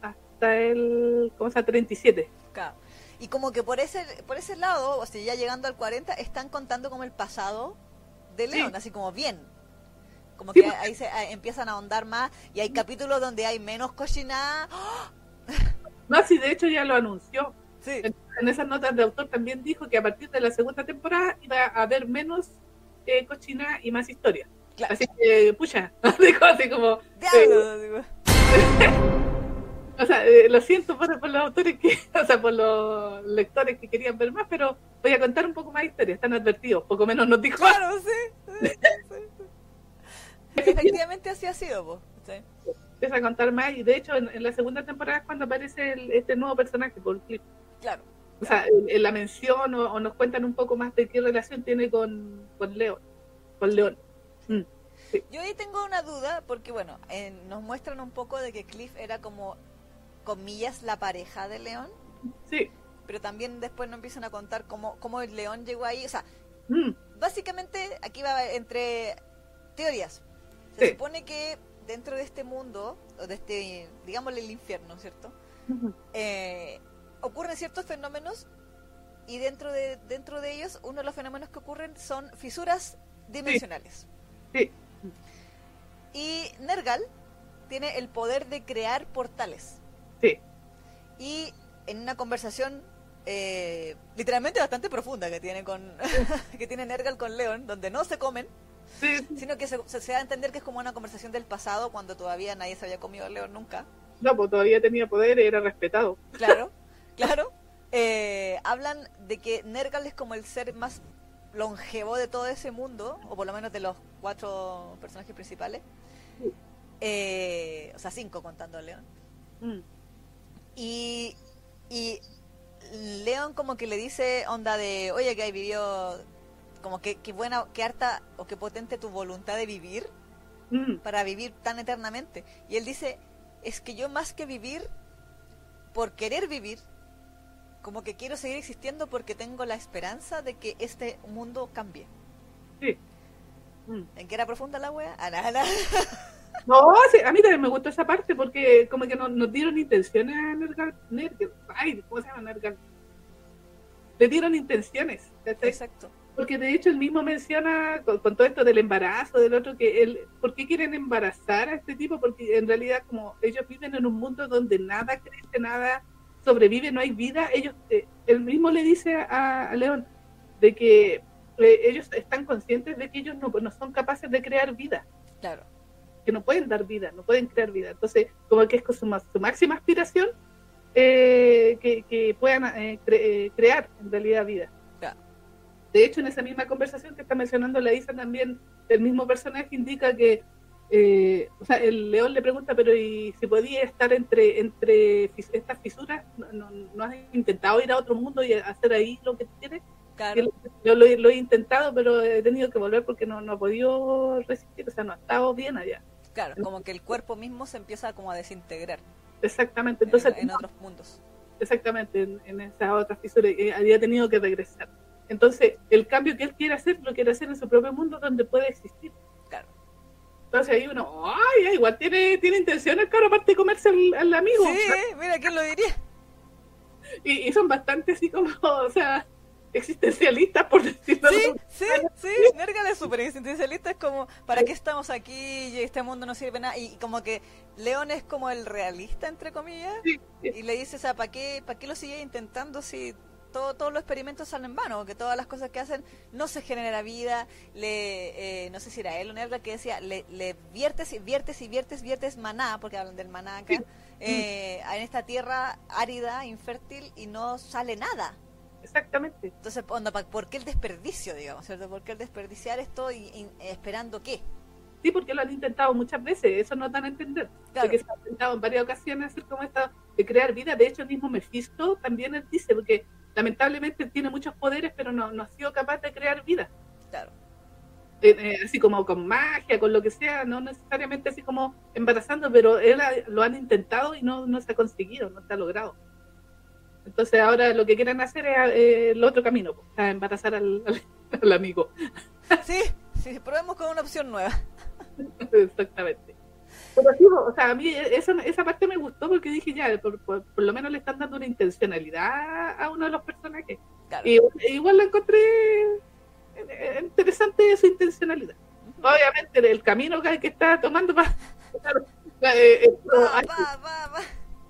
Hasta el, ¿cómo se llama? 37. Claro. Y como que por ese por ese lado, o sea, ya llegando al 40, están contando como el pasado de Sí. León, así como bien. Como que ahí se empiezan a ahondar más y hay capítulos donde hay menos cochinada. No, sí, de hecho ya lo anunció. Sí, En esas notas de autor también dijo que a partir de la segunda temporada iba a haber menos eh, cochina y más historia. claro. Así que, pucha, dijo así como, Diablo, digo. o sea, eh, lo siento por, por los autores que, o sea, por los lectores que querían ver más, pero voy a contar un poco más historia, están advertidos, poco menos nos dijo. Claro, sí, sí. Efectivamente así ha sido, po. Sí. Empieza a contar más y de hecho en, en la segunda temporada es cuando aparece el- este nuevo personaje, por Cliff. Claro. O sea, en, en la mención o, o nos cuentan un poco más de qué relación tiene con, con León. Con León. Mm. Yo ahí tengo una duda porque, bueno, eh, nos muestran un poco de que Cliff era como, comillas, la pareja de León, Sí. pero también después nos empiezan a contar cómo, cómo el León llegó ahí. O sea, Mm. básicamente aquí va entre teorías. Se Sí. supone que dentro de este mundo, o de este, digámosle el infierno, ¿cierto? Eh, ocurren ciertos fenómenos y dentro de, dentro de ellos uno de los fenómenos que ocurren son fisuras dimensionales. Sí. Y Nergal tiene el poder de crear portales. Sí. Y en una conversación eh, literalmente bastante profunda que tiene con que tiene Nergal con Leon, donde no se comen, Sí. sino que se, se- da a entender que es como una conversación del pasado cuando todavía nadie se había comido a Leon nunca. No, pues todavía tenía poder y era respetado. Claro, claro. Eh, hablan de que Nergal es como el ser más longevo de todo ese mundo, o por lo menos de los cuatro personajes principales. Sí. Eh, o sea, cinco contando a Leon. Mm. Y, y Leon como que le dice onda de, oye, que vivió, como que, que buena, que harta o que potente tu voluntad de vivir Mm. para vivir tan eternamente. Y él dice, es que yo más que vivir por querer vivir, como que quiero seguir existiendo porque tengo la esperanza de que este mundo cambie. Sí. Mm. ¿En qué era profunda la wea? Ah. No, sí, a mí también me gustó esa parte porque como que no- nos dieron intenciones a Nergal. Nergal ay, ¿cómo se llama Nergal? Le dieron intenciones. Exacto. Porque de hecho él mismo menciona con, con todo esto del embarazo, del otro, que él, ¿por qué quieren embarazar a este tipo? Porque en realidad como ellos viven en un mundo donde nada crece, nada sobrevive, no hay vida, ellos, eh, él mismo le dice a, a León de que eh, ellos están conscientes de que ellos no, no son capaces de crear vida, Claro. que no pueden dar vida, no pueden crear vida. Entonces, como que es con su, su máxima aspiración eh, que, que puedan eh, cre- eh, crear en realidad vida. De hecho, en esa misma conversación que está mencionando la Isa también, el mismo personaje indica que, eh, o sea, el león le pregunta, pero ¿y si podía estar entre entre estas fisuras? ¿No, no, no has intentado ir a otro mundo y hacer ahí lo que quieres? Claro. Yo lo, he- lo he intentado, pero he tenido que volver porque no, no he podido resistir, o sea, no ha estado bien allá. Claro, como que el cuerpo mismo se empieza como a desintegrar Exactamente, en- entonces, en, otros mundos. exactamente, en, en esas otras fisuras, eh, había tenido que regresar. Entonces, el cambio que él quiere hacer, lo quiere hacer en su propio mundo donde puede existir. Claro. Entonces ahí uno, ay, igual tiene, tiene intenciones, claro, aparte de comerse al, al amigo. Sí, mira, ¿quién lo diría? Y, y son bastante así como, o sea, existencialistas, por decirlo Sí, de sí, sí, Nergal es súper existencialista, es como, ¿para qué estamos aquí? Y este mundo no sirve nada. Y como que León es como el realista, entre comillas, Sí, sí. y le dice, o sea, ¿para qué, ¿para qué lo sigue intentando si todo, todos los experimentos salen en vano? Que todas las cosas que hacen no se genera vida, le, eh, no sé si era él o Nergal que decía, le, le viertes y viertes y viertes, viertes maná, porque hablan del maná acá, Sí. eh, en esta tierra árida, infértil, y no sale nada. Exactamente. Entonces, ¿por qué el desperdicio, digamos, cierto? ¿Por qué el desperdiciar esto y, y esperando qué? Sí, porque lo han intentado muchas veces, eso no dan a entender. Claro. Porque se ha intentado en varias ocasiones hacer como esta, de crear vida. De hecho, el mismo Mephisto también él dice, porque lamentablemente tiene muchos poderes, pero no, no ha sido capaz de crear vida. Claro, Eh, eh, así como con magia, con lo que sea, no necesariamente así como embarazando, pero él ha- lo han intentado y no, no se ha conseguido, no se ha logrado. Entonces ahora lo que quieren hacer es eh, el otro camino, pues, a embarazar al, al- al amigo. sí, sí, probemos con una opción nueva. Exactamente. Pero sí, o sea, a mí esa, esa parte me gustó porque dije ya, por, por, por lo menos le están dando una intencionalidad a uno de los personajes. Claro. Y igual la encontré eh, interesante su intencionalidad. Obviamente el camino que, que está tomando para... claro, eh, eh, Va, H, va, va, va.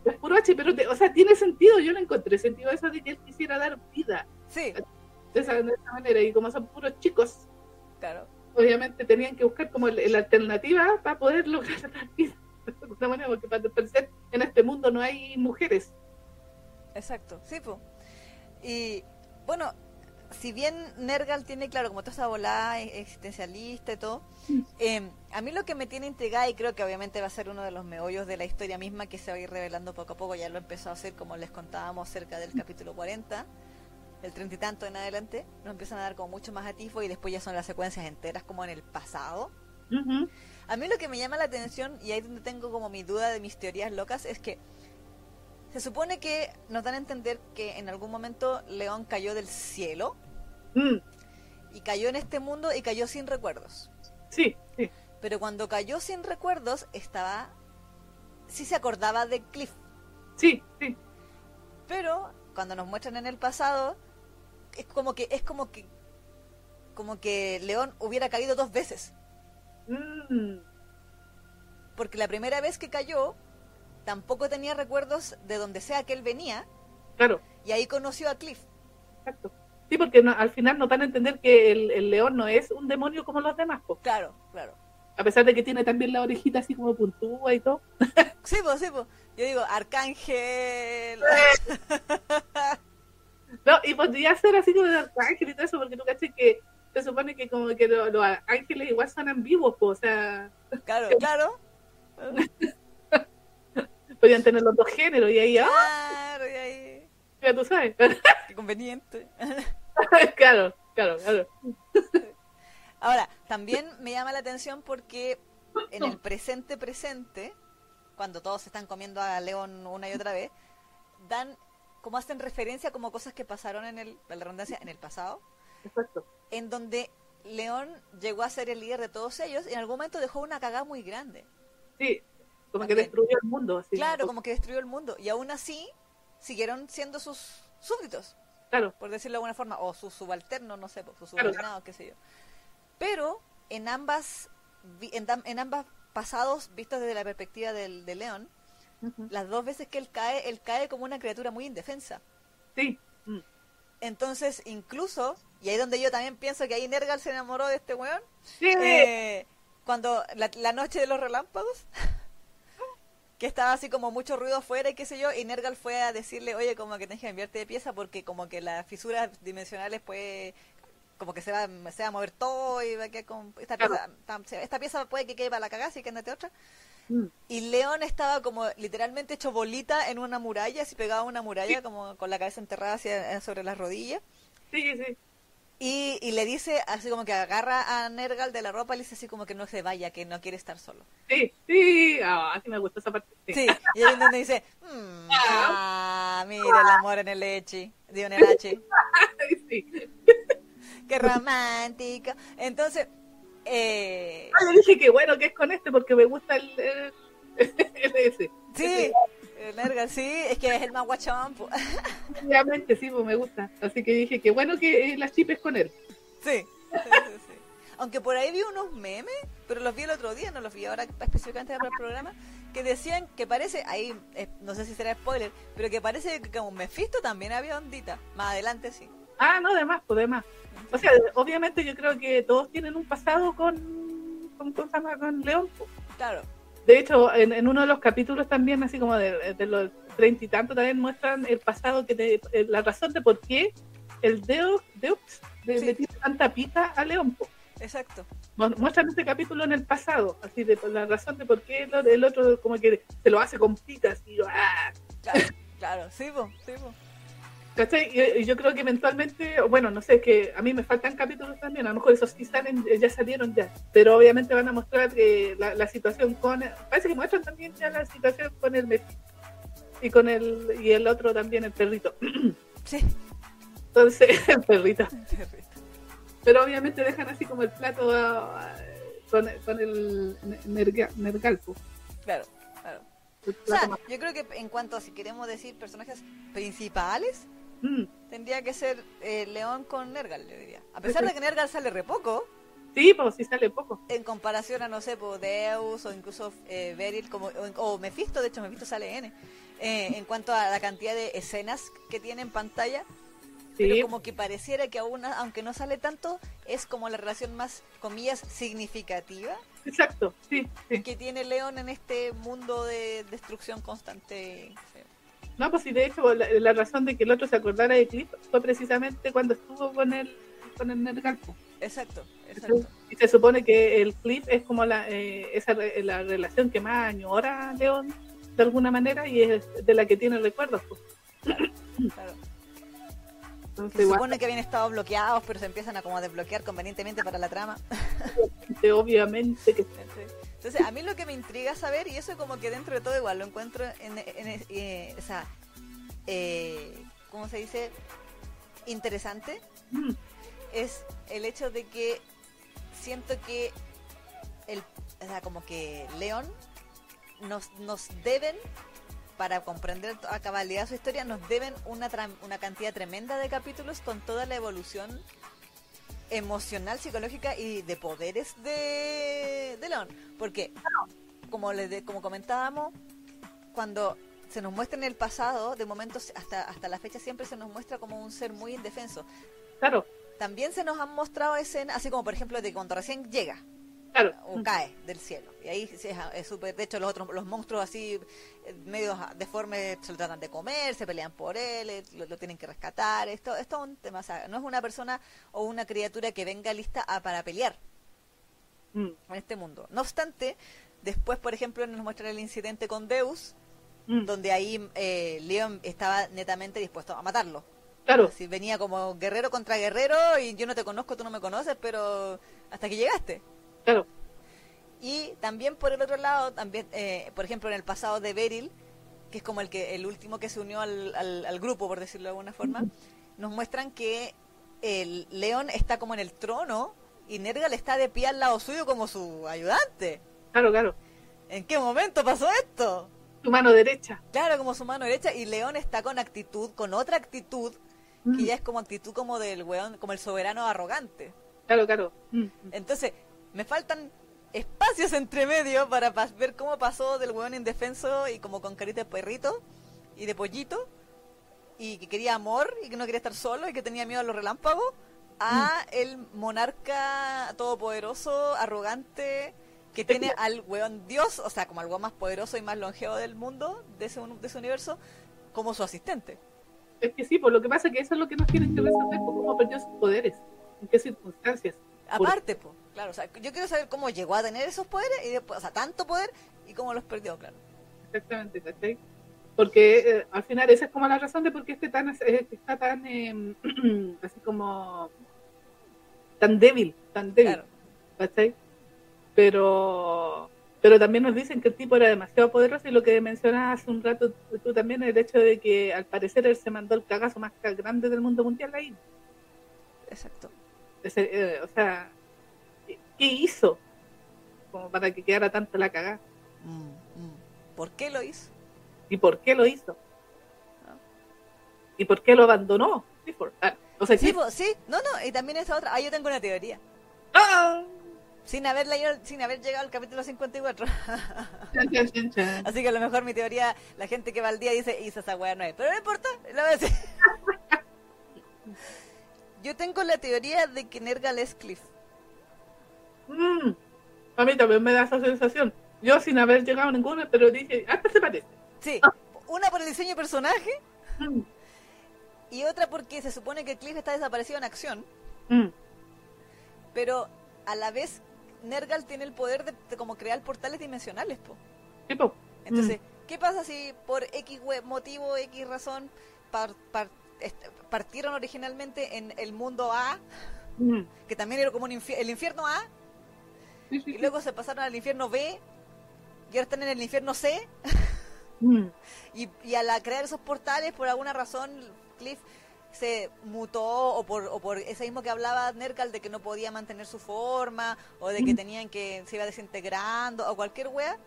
es puro H, pero te- o sea, tiene sentido, yo le encontré sentido eso de que él quisiera dar vida Sí, de esa, de esa manera y como son puros chicos, claro. Obviamente tenían que buscar como el- la alternativa para poder lograr dar vida de alguna manera, porque para parecer en este mundo no hay mujeres. Exacto, sí, pues. Y bueno, si bien Nergal tiene, claro, como toda esa volada existencialista y todo, eh, a mí lo que me tiene intrigada, y creo que obviamente va a ser uno de los meollos de la historia misma que se va a ir revelando poco a poco, ya lo empezó a hacer como les contábamos cerca del capítulo 40, el treinta y tanto en adelante, nos empiezan a dar como mucho más atisbo y después ya son las secuencias enteras como en el pasado. A mí lo que me llama la atención, y ahí es donde tengo como mi duda de mis teorías locas, es que se supone que nos dan a entender que en algún momento León cayó del cielo Mm, y cayó en este mundo y cayó sin recuerdos. sí, sí, Pero cuando cayó sin recuerdos estaba... sí se acordaba de Cliff. sí, sí. Pero cuando nos muestran en el pasado, es como que, es como que, como que León hubiera caído dos veces. Mm, Porque la primera vez que cayó, tampoco tenía recuerdos de donde sea que él venía, claro. y ahí conoció a Cliff. Exacto. Sí, porque no- al final nos dan a entender que el, el león no es un demonio como los demás, po. Claro, claro. a pesar de que tiene también la orejita así como puntúa y todo. Sí, pues, sí, pues. Yo digo, Arcángel. No, y podría ser así como de arcángel y todo eso, porque tú caché que se supone que como que lo- los ángeles igual son vivos, po, o sea, Claro, claro. podrían tener los dos géneros y ahí, ¡ah! Claro, y ahí. Ya tú sabes. Qué conveniente. claro, claro, claro. Ahora, también me llama la atención porque en el presente presente, cuando todos se están comiendo a León una y otra vez, dan como hacen referencia como cosas que pasaron en el, la redundancia, en el pasado, Exacto. en donde León llegó a ser el líder de todos ellos y en algún momento dejó una cagada muy grande. Sí, como que destruyó el mundo. Así, Claro, como que destruyó el mundo. Y aún así siguieron siendo sus súbditos, Claro, por decirlo de alguna forma, o sus subalternos, no sé, sus Claro, subordinados, qué sé yo. Pero en ambas, en ambas pasados, vistos desde la perspectiva del, de León, Las dos veces que él cae, él cae como una criatura muy indefensa. sí. Mm. Entonces, incluso, y ahí donde yo también pienso que ahí Nergal se enamoró de este weón, Sí, eh, cuando la, la noche de los relámpagos, que estaba así como mucho ruido afuera y qué sé yo, y Nergal fue a decirle, oye, como que tenés que cambiarte de pieza porque como que las fisuras dimensionales pues como que se va, se va a mover todo y va a quedar con esta Claro. pieza, esta pieza puede que quede para la cagada, así que andate otra. Mm. Y León estaba como literalmente hecho bolita en una muralla, así pegado a una muralla, como con la cabeza enterrada hacia, sobre las rodillas. sí, sí. Y, y le dice, así como que agarra a Nergal de la ropa y le dice así como que no se vaya, que no quiere estar solo. Sí, sí. Ah, sí me gustó esa parte. Sí. Sí, y ahí donde dice, "Mm, ah, mira el amor en el Echi, digo en el H, sí. qué romántico. Entonces, eh, Ah, yo dije que bueno que es con este porque me gusta el, el, el ese. sí, el Nergal, sí, es que es el más guachón. Obviamente sí, pues me gusta. Así que dije que bueno que eh, la chip es con él. Sí, sí, sí, sí. Aunque por ahí vi unos memes, pero los vi el otro día, no los vi ahora específicamente para el programa, que decían que parece, ahí eh, no sé si será spoiler, pero que parece que como Mephisto también había ondita. Más adelante sí. Ah, no, de más, pues de más. O sea, obviamente yo creo que todos tienen un pasado con, con, ¿cómo se llama? con León. pues. Claro, De hecho, en, en uno de los capítulos también, así como de, de los treinta y tantos, también muestran el pasado, que te- eh, la razón de por qué el Deus, Deus le, Sí. tiene tanta pita a León. po. exacto. Mu- Muestran este capítulo en el pasado, así de la razón de por qué el, el otro como que se lo hace con pitas y ¡ah! Claro, claro, sí, po, sí, po. ¿Cachai? Y, yo creo que eventualmente, bueno, no sé, que a mí me faltan capítulos también, a lo mejor esos sí salen, eh, ya salieron ya, pero obviamente van a mostrar eh, la, la situación con, parece que muestran también ya la situación con el y con el, y el otro también, el perrito. Sí. Entonces, el perrito. Pero obviamente dejan así como el plato ah, con, con el nerga, nergalpo. Claro, claro. el O sea, yo creo que en cuanto a si queremos decir personajes principales, Mm, tendría que ser eh, León con Nergal, yo diría. A pesar de que Nergal sale re poco, Sí, pues sí sale poco. en comparación a, no sé, Deus o incluso eh, Beryl como, o, o Mephisto, de hecho Mephisto sale N, eh, en cuanto a la cantidad de escenas que tiene en pantalla, pero como que pareciera que aún, aunque no sale tanto, es como la relación más, comillas, significativa exacto, sí, sí. que tiene León en este mundo de destrucción constante. No, pues sí, de hecho, la, la razón de que el otro se acordara de Cliff fue precisamente cuando estuvo con el, con el Nergalpo. Exacto, exacto. Y se supone que el Cliff es como la, eh, esa, la relación que más añora León, de alguna manera, y es de la que tiene recuerdos. Pues. claro. Entonces, Se igual, supone que habían estado bloqueados, pero se empiezan a como desbloquear convenientemente para la trama. obviamente que Entonces, a mí lo que me intriga saber, y eso como que dentro de todo igual lo encuentro en, en- eh, esa, eh, ¿cómo se dice? Interesante, mm, es el hecho de que siento que el, o sea, como que León nos, nos deben, para comprender a cabalidad su historia, nos deben una, una cantidad tremenda de capítulos con toda la evolución emocional, psicológica y de poderes de, de León. Porque, como, les de- como comentábamos, cuando se nos muestra en el pasado, de momentos hasta, hasta la fecha siempre se nos muestra como un ser muy indefenso. claro, También se nos han mostrado escenas, así como por ejemplo de cuando recién llega claro. o cae del cielo. Y ahí es súper, de hecho los otros, los monstruos así, eh, medios deformes, se lo tratan de comer, se pelean por él, eh, lo, lo tienen que rescatar. Esto, esto es un tema, o sea, no es una persona o una criatura que venga lista a- para pelear mm, en este mundo. No obstante, después, por ejemplo, nos muestran el incidente con Deus, mm, donde ahí eh, Leon estaba netamente dispuesto a matarlo. claro, Así venía como guerrero contra guerrero y yo no te conozco, tú no me conoces, pero hasta que llegaste. Claro. Y también por el otro lado, también, eh, por ejemplo, en el pasado de Beryl, que es como el que el último que se unió al, al, al grupo, por decirlo de alguna forma, nos muestran que el león está como en el trono y Nergal está de pie al lado suyo como su ayudante. Claro, claro. ¿En qué momento pasó esto? Tu mano derecha. Claro, como su mano derecha y León está con actitud, con otra actitud, que Mm. ya es como actitud como del weón, como el soberano arrogante. Claro, claro. Mm, mm. Entonces, me faltan espacios entre medio para ver cómo pasó del weón indefenso y como con carita de perrito y de pollito y que quería amor y que no quería estar solo y que tenía miedo a los relámpagos a el monarca todopoderoso, arrogante que tiene al weón dios, o sea, como al weón más poderoso y más longevo del mundo, de ese, de ese universo, como su asistente. Es que sí, por lo que pasa es que eso es lo que nos tienen que resolver, por cómo perdió sus poderes, en qué circunstancias. Por- Aparte, po, claro, o sea, yo quiero saber cómo llegó a tener esos poderes y después, o sea, tanto poder y cómo los perdió, claro. Exactamente, ¿cachai? Porque eh, al final esa es como la razón de por qué este tan, eh, está tan, eh, así como, tan débil, tan débil, Claro. ¿cachai? Pero, pero también nos dicen que el tipo era demasiado poderoso y lo que mencionas hace un rato tú también, el hecho de que al parecer él se mandó el cagazo más grande del mundo mundial ahí. Exacto. Ese, eh, o sea, ¿qué hizo? Como para que quedara tanto la cagada. Mm, mm. ¿Por qué lo hizo? ¿Y por qué lo hizo? ¿Y por qué lo abandonó? Ah, o sea, Sí, sí, no, no, y también esa otra. Ah, yo tengo una teoría. ¡Ah! Sin haber leído, sin haber llegado al capítulo 54. Chan, chan, chan, chan. Así que a lo mejor mi teoría, la gente que va al día dice, hizo esa weá no es. Pero no importa, la voy a decir. Yo tengo la teoría de que Nergal es Cliff. Mm. A mí también me da esa sensación. Yo sin haber llegado a ninguno, pero dije, hasta se parece. Sí, una por el diseño de personaje Mm. y otra porque se supone que Cliff está desaparecido en acción, Mm. pero a la vez Nergal tiene el poder de, de como crear portales dimensionales, po. Entonces, ¿qué pasa si por X motivo, X razón, par- par- est- partieron originalmente en el mundo A, mm. que también era como un infi- el infierno A, Sí, y luego se pasaron al infierno B, y ahora están en el infierno C, Mm. y, y al crear esos portales, por alguna razón, Cliff se mutó, o por, o por ese mismo que hablaba Nergal, de que no podía mantener su forma, o de que tenían que se iba desintegrando, o cualquier wea,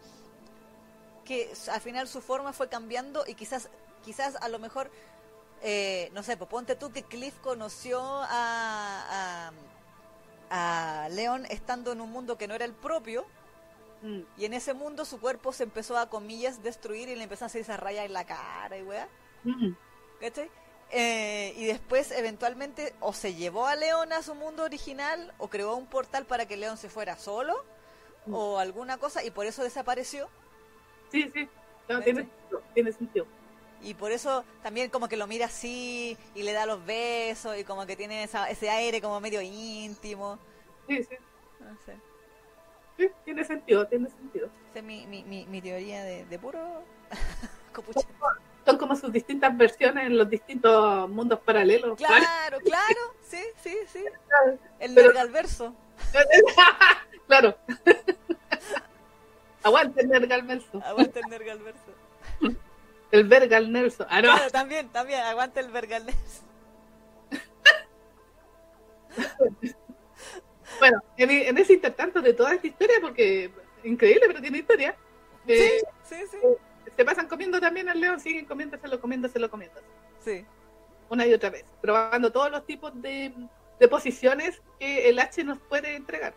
que al final su forma fue cambiando y quizás, quizás a lo mejor, eh, no sé, pues ponte tú que Cliff conoció a, a, a Leon estando en un mundo que no era el propio, Mm. y en ese mundo su cuerpo se empezó a, comillas, destruir y le empezó a hacer esa raya en la cara y weá. Mm. ¿Cachai? Eh, y después, eventualmente, o se llevó a León a su mundo original, o creó un portal para que León se fuera solo, Mm. o alguna cosa, y por eso desapareció. Sí, sí. Tiene, tiene sentido. Y por eso también como que lo mira así, y le da los besos, y como que tiene esa- ese aire como medio íntimo. Sí, sí. No sé. Sí, tiene sentido, tiene sentido. Esa es mi, mi, mi, mi teoría de, de puro copucha. Son como sus distintas versiones en los distintos mundos paralelos. Claro, claro, sí, sí, sí. El Pero- Nergalverso. claro. Aguante el Nergal Nelson. Aguanta el Nergalverso. El Vergal Nelson. Ah, no. Claro, también, también, aguanta el Vergalverso. Bueno, en, en ese intertanto de toda esta historia, porque increíble, pero tiene historia. eh, Sí, sí, Se pasan comiendo también al león, siguen comiéndoselo, comiéndoselo, comiéndoselo. sí. Una y otra vez. Probando todos los tipos de, de posiciones que el H nos puede entregar.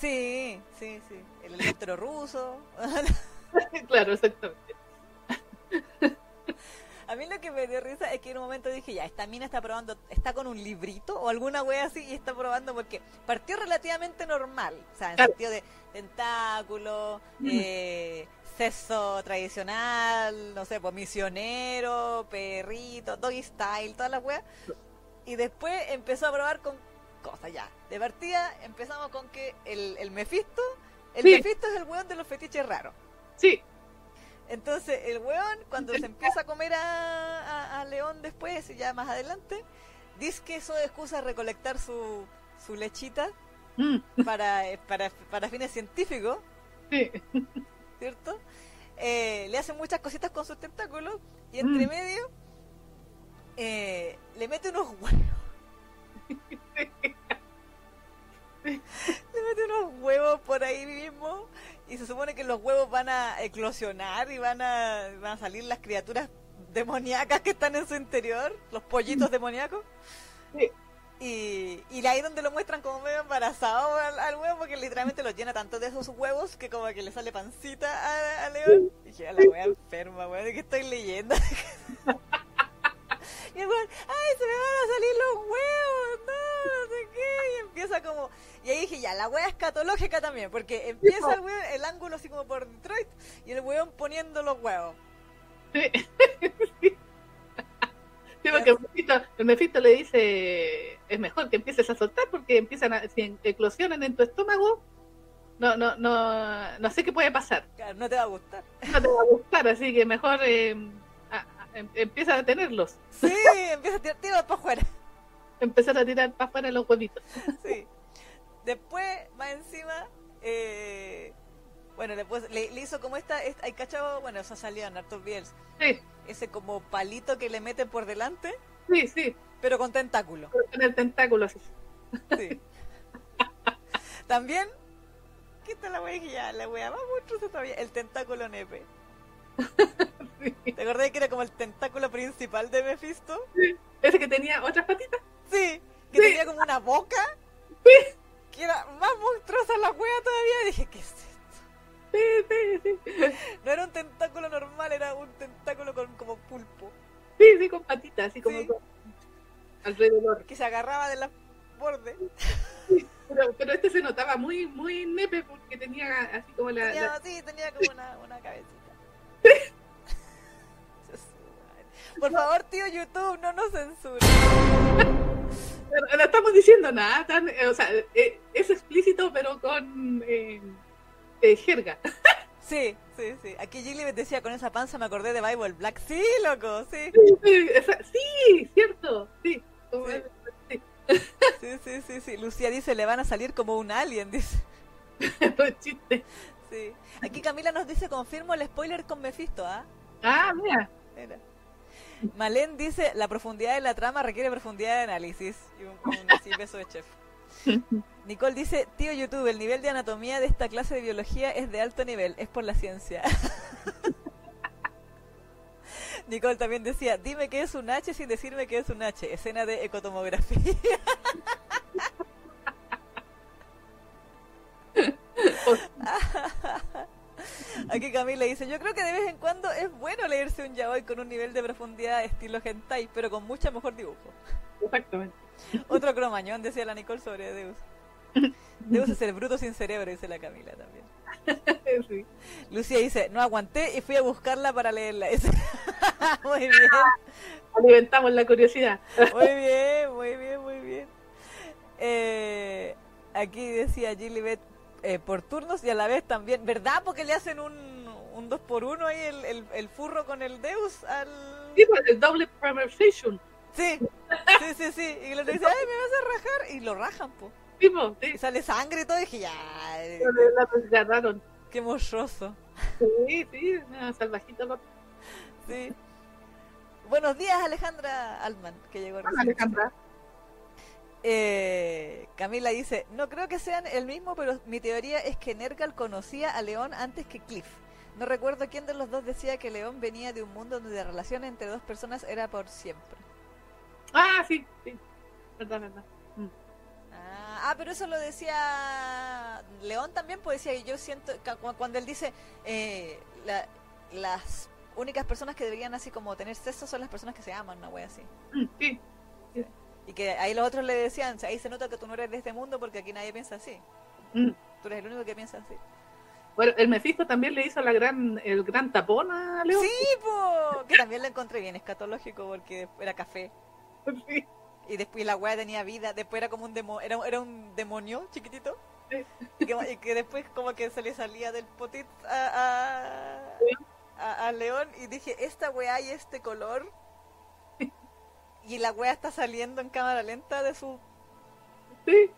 Sí, sí, sí. El electro ruso. claro, exactamente. A mí lo que me dio risa es que en un momento dije, ya, esta mina está probando, está con un librito o alguna wea así y está probando porque partió relativamente normal. O sea, en Claro. sentido de tentáculo, Mm. eh, sexo tradicional, no sé, pues misionero, perrito, doggy style, todas las weas. Y después empezó a probar con cosas ya. De partida empezamos con que el, el Mephisto, el Sí. Mephisto es el weón de los fetiches raros. Sí, Entonces, el weón, cuando se empieza a comer a, a- a León después, ya más adelante, dice que eso es excusa recolectar su, su lechita Mm, para, eh, para, para fines científicos, sí. ¿cierto? Eh, le hace muchas cositas con sus tentáculos y entre Mm. medio eh, le mete unos huevos. Le mete unos huevos por ahí mismo y se supone que los huevos van a eclosionar y van a, van a salir las criaturas demoníacas que están en su interior, los pollitos demoníacos. Sí. Y, y ahí donde lo muestran como medio embarazado al, al huevo, porque literalmente lo llena tanto de esos huevos que como que le sale pancita a, a León. Y dije, a la wea enferma, weón, ¿de qué estoy leyendo? y el weón, ay, se me van a salir los huevos, no, no sé qué. Y empieza como. Y ahí dije, ya, la wea escatológica también, porque empieza el, weón, el ángulo así como por Detroit y el weón poniendo los huevos. Sí. Sí, porque el Mephisto, el Mephisto le dice, es mejor que empieces a soltar porque empiezan a, si eclosionan en tu estómago, no, no, no, no sé qué puede pasar. Claro, no te va a gustar. No te va a gustar, así que mejor eh, em- empieza a tenerlos. Sí, empieza a tirar, tira para afuera. Empezar a tirar para afuera los huevitos. Sí. Después, más encima, eh, bueno, después le, le hizo como esta, esta hay cachado, bueno, eso salió en hartos videos, Sí, ese como palito que le meten por delante, sí, sí. pero con tentáculo. En el tentáculo así. Sí. También, ¿qué está la wea que ya? La wea más monstruosa todavía, el tentáculo nepe. ¿Te acordás que era como el tentáculo principal de Mephisto? Ese que tenía otras patitas. Sí, que Sí. tenía como una boca, que era más monstruosa la wea todavía. Y dije, ¿qué es esto? Sí, sí, sí. No era un tentáculo normal, era un tentáculo con como pulpo, Sí, sí, con patitas, así como Sí. con- alrededor. que se agarraba de los bordes. Pero, pero este se notaba muy, muy nepe porque tenía así como la. Tenía, la- sí, tenía como una, una cabecita. Por favor, tío YouTube, no nos censuren. No, no estamos diciendo nada, tan, eh, o sea, eh, es explícito, pero con eh, eh, jerga. Sí, sí, sí. Aquí Gilly me decía, con esa panza me acordé de Bible Black. Sí, loco, sí. Sí, sí, esa- sí, cierto, sí. Como Sí. sí. Sí, sí, sí, sí. Lucía dice, le van a salir como un alien, dice. no chiste. Sí. Aquí Camila nos dice, confirmo el spoiler con Mephisto, ¿ah? Ah, mira. Mira. Malén dice, la profundidad de la trama requiere profundidad de análisis. Y un, un beso de chef. Nicole dice, tío YouTube, el nivel de anatomía de esta clase de biología es de alto nivel, es por la ciencia. Nicole también decía, dime qué es un H sin decirme qué es un H, escena de ecotomografía. Aquí Camila dice, yo creo que de vez en cuando es bueno leerse un yaoi con un nivel de profundidad estilo hentai, pero con mucha mejor dibujo. Exactamente. Otro cromañón, decía la Nicole sobre Deus. Deus es el bruto sin cerebro, dice la Camila también. Sí. Lucía dice, no aguanté y fui a buscarla para leerla. Muy bien, Alimentamos la curiosidad. muy bien, muy bien, muy bien. Eh, aquí decía Gilibet eh, por turnos y a la vez también, ¿verdad? Porque le hacen un, un dos por uno ahí el, el, el furro con el Deus al... Sí, pues, el doble conversation. Sí, sí, sí, sí. Y le dice, ay, me vas a rajar. Y lo rajan, po. Sí, pues, sí. Y sale sangre y todo. Y dije, ya, eh, La desgarraron. qué monstruoso. Sí, sí, una salvajita. papi. Sí. Buenos días, Alejandra Altman, que llegó Hola. Alejandra. Eh, Camila dice, no creo que sean el mismo, pero mi teoría es que Nergal conocía a León antes que Cliff. No recuerdo quién de los dos decía que León venía de un mundo donde la relación entre dos personas era por siempre. Ah, sí, sí. Verdad, verdad. Mm. Ah, ah, pero eso lo decía León también, pues decía, y yo siento, cuando él dice, eh, la- las únicas personas que deberían así como tener sexo son las personas que se aman, una wea así. Mm, Sí, Y que ahí los otros le decían, ahí se nota que tú no eres de este mundo porque aquí nadie piensa así. Mm. Tú eres el único que piensa así. Bueno, el Mephisto también le hizo la gran, el gran tapón a León. Sí, po, que también lo encontré bien escatológico porque era café. Sí. Y después la weá tenía vida, después era como un demo, era, era un demonio chiquitito. Sí. Y que, y que después como que se le salía del potit a, a, a- a León y dije, esta weá y este color. Y la weá está saliendo en cámara lenta de su... Sí.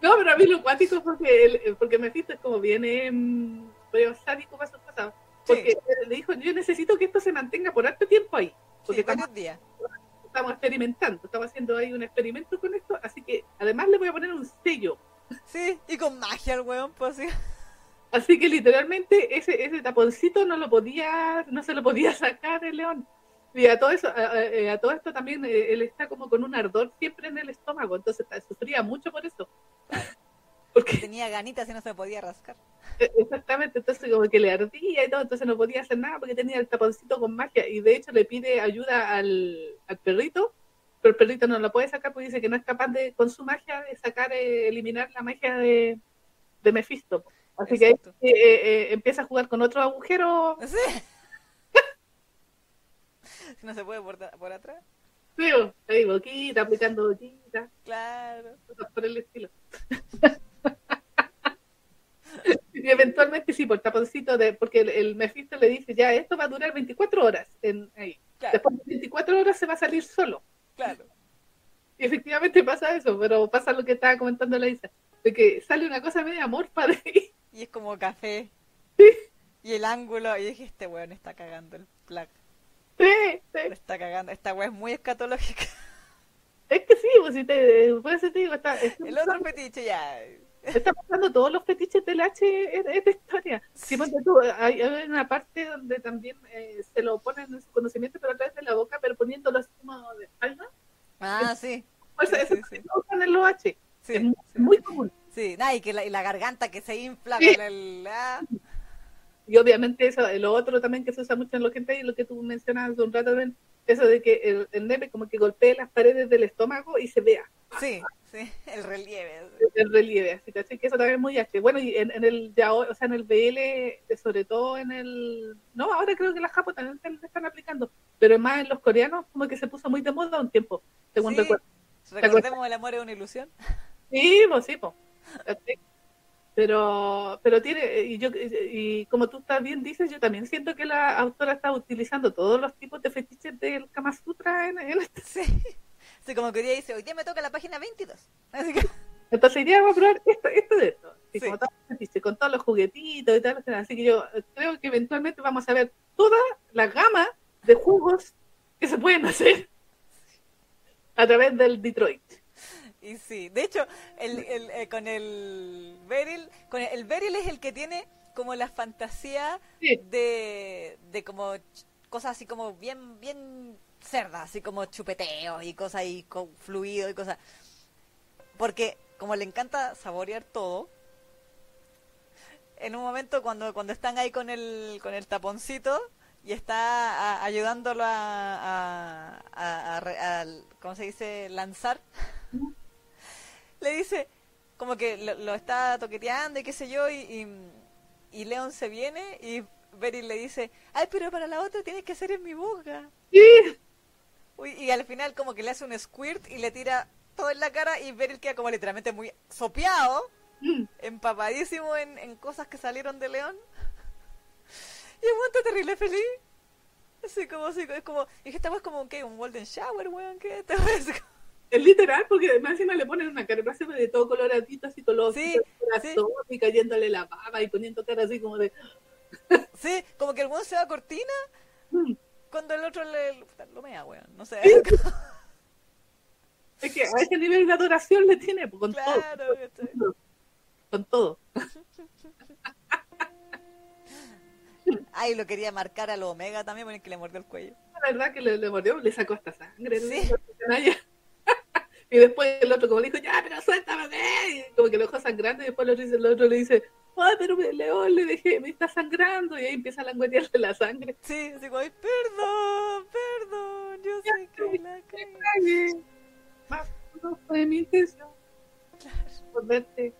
No, pero a mí lo cuático es porque, el, porque Mephisto es como viene mm, medio sádico para sus cosas. Porque Sí. le dijo, yo necesito que esto se mantenga por harto tiempo ahí. Porque Sí, estamos, días. estamos experimentando, estamos haciendo ahí un experimento con esto, así que además le voy a poner un sello. Sí, y con magia el weón, pues así. Así que literalmente ese, ese taponcito no lo podía, no se lo podía sacar el león. Y a todo eso, a, a- eh, todo esto también eh, él está como con un ardor siempre en el estómago, entonces sufría mucho por eso. Porque Tenía ganitas y no se podía rascar. eh, exactamente, entonces como que le ardía y todo, entonces no podía hacer nada porque tenía el taponcito con magia y de hecho le pide ayuda al, al perrito, pero el perrito no lo puede sacar porque dice que no es capaz de, con su magia, de sacar, eh, eliminar la magia de, de Mephisto. Así que ahí eh, eh, empieza a jugar con otro agujero Sí. si no se puede por, por atrás. feo, ahí boquita, aplicando boquita, Claro. por el estilo. y eventualmente sí, por taponcito de, porque el, el Mephisto le dice, ya, esto va a durar 24 horas en, ahí. Claro, Después de 24 horas se va a salir solo. claro. Y efectivamente pasa eso, pero pasa lo que estaba comentando la Isa, de que sale una cosa media amorfa de ahí. Y es como café. Y el ángulo, y dije, este weón está cagando el plac. Sí, sí. Lo está cagando. Esta weá es muy escatológica. Es que sí, pues si te, por eso te digo, está, está El otro fetiche ya. está pasando todos los fetiches del H en esta historia. Ponte tú, hay, hay una parte donde también eh, se lo ponen en su conocimiento, pero a través de la boca, pero poniéndolo así como de espalda. Ah, sí. Pues Sí, eso sí, sí. usan en los H. Sí, es muy, sí. muy común. Sí, nada, y, que la, y la garganta que se infla Sí. con el... ah, Y obviamente eso, lo otro también que se usa mucho en los gente y lo que tú mencionabas hace un rato, Ben, eso de que el, el nepe como que golpee las paredes del estómago y se vea sí, sí, el relieve. el relieve, así que, así que eso también es muy H. Bueno, y en, en el ya, o sea, en el BL, eh, sobre todo en el, no, ahora creo que las japo también se le están aplicando, pero más en los coreanos como que se puso muy de moda un tiempo, según Sí. recuerdo. Recordemos el amor es una ilusión. Sí, pues sí, pues. Pero, pero tiene, y yo, y como tú también dices, yo también siento que la autora está utilizando todos los tipos de fetiches del Kama Sutra en, en este. Sí. Sí, como que hoy día dice, hoy día me toca la página 22. Así que, Entonces iría a probar esto, esto de esto. Y Sí. como fetiches, con todos los juguetitos y tal. Así que yo creo que eventualmente vamos a ver toda la gama de juegos que se pueden hacer a través del Detroit. Y sí, de hecho, el, el, eh, con el Beryl, con el, el Beryl es el que tiene como la fantasía Sí. de, de como cosas así como bien, bien cerdas, así como chupeteos y cosas ahí con fluido y cosas. Porque como le encanta saborear todo, en un momento cuando, cuando están ahí con el, con el taponcito y está a- ayudándolo a, a, ¿cómo se dice? lanzar, le dice como que lo, lo está toqueteando y qué sé yo y, y, y Leon se viene y Beryl le dice, ay, pero para la otra tienes que hacer en mi boca. Sí, Uy, y al final como que le hace un squirt y le tira todo en la cara y Beryl queda como literalmente muy sopeado, Mm. empapadísimo en, en cosas que salieron de León. Y el está terrible feliz. Así como, así, es como, y dije, esta es como, ¿qué? ¿Un golden shower, weón? ¿Qué? Esta es como- Es literal, porque más encima le ponen una cara así de todo coloradito, así con los Sí, corazón y cayéndole la baba y poniendo cara así como de. Sí, como que el weón se da cortina mm. cuando el otro le lo mea, weón. No sé. Es que a ese nivel de adoración le tiene, con claro, todo. ¿cachai? Con todo. Ay, lo quería marcar a lo Omega también, porque le mordió el cuello. La verdad que le, le mordió, le sacó hasta sangre. Sí. Y después el otro como le dijo, ya, pero suéltame. Y como que lo dejó sangrando y después el otro, dice- el otro le dice, ay, pero me, León, le dejé, me está sangrando. Y ahí empieza a languetearle la sangre. Sí, así como, ay, perdón, perdón, yo sé que la cagué. No fue mi intención.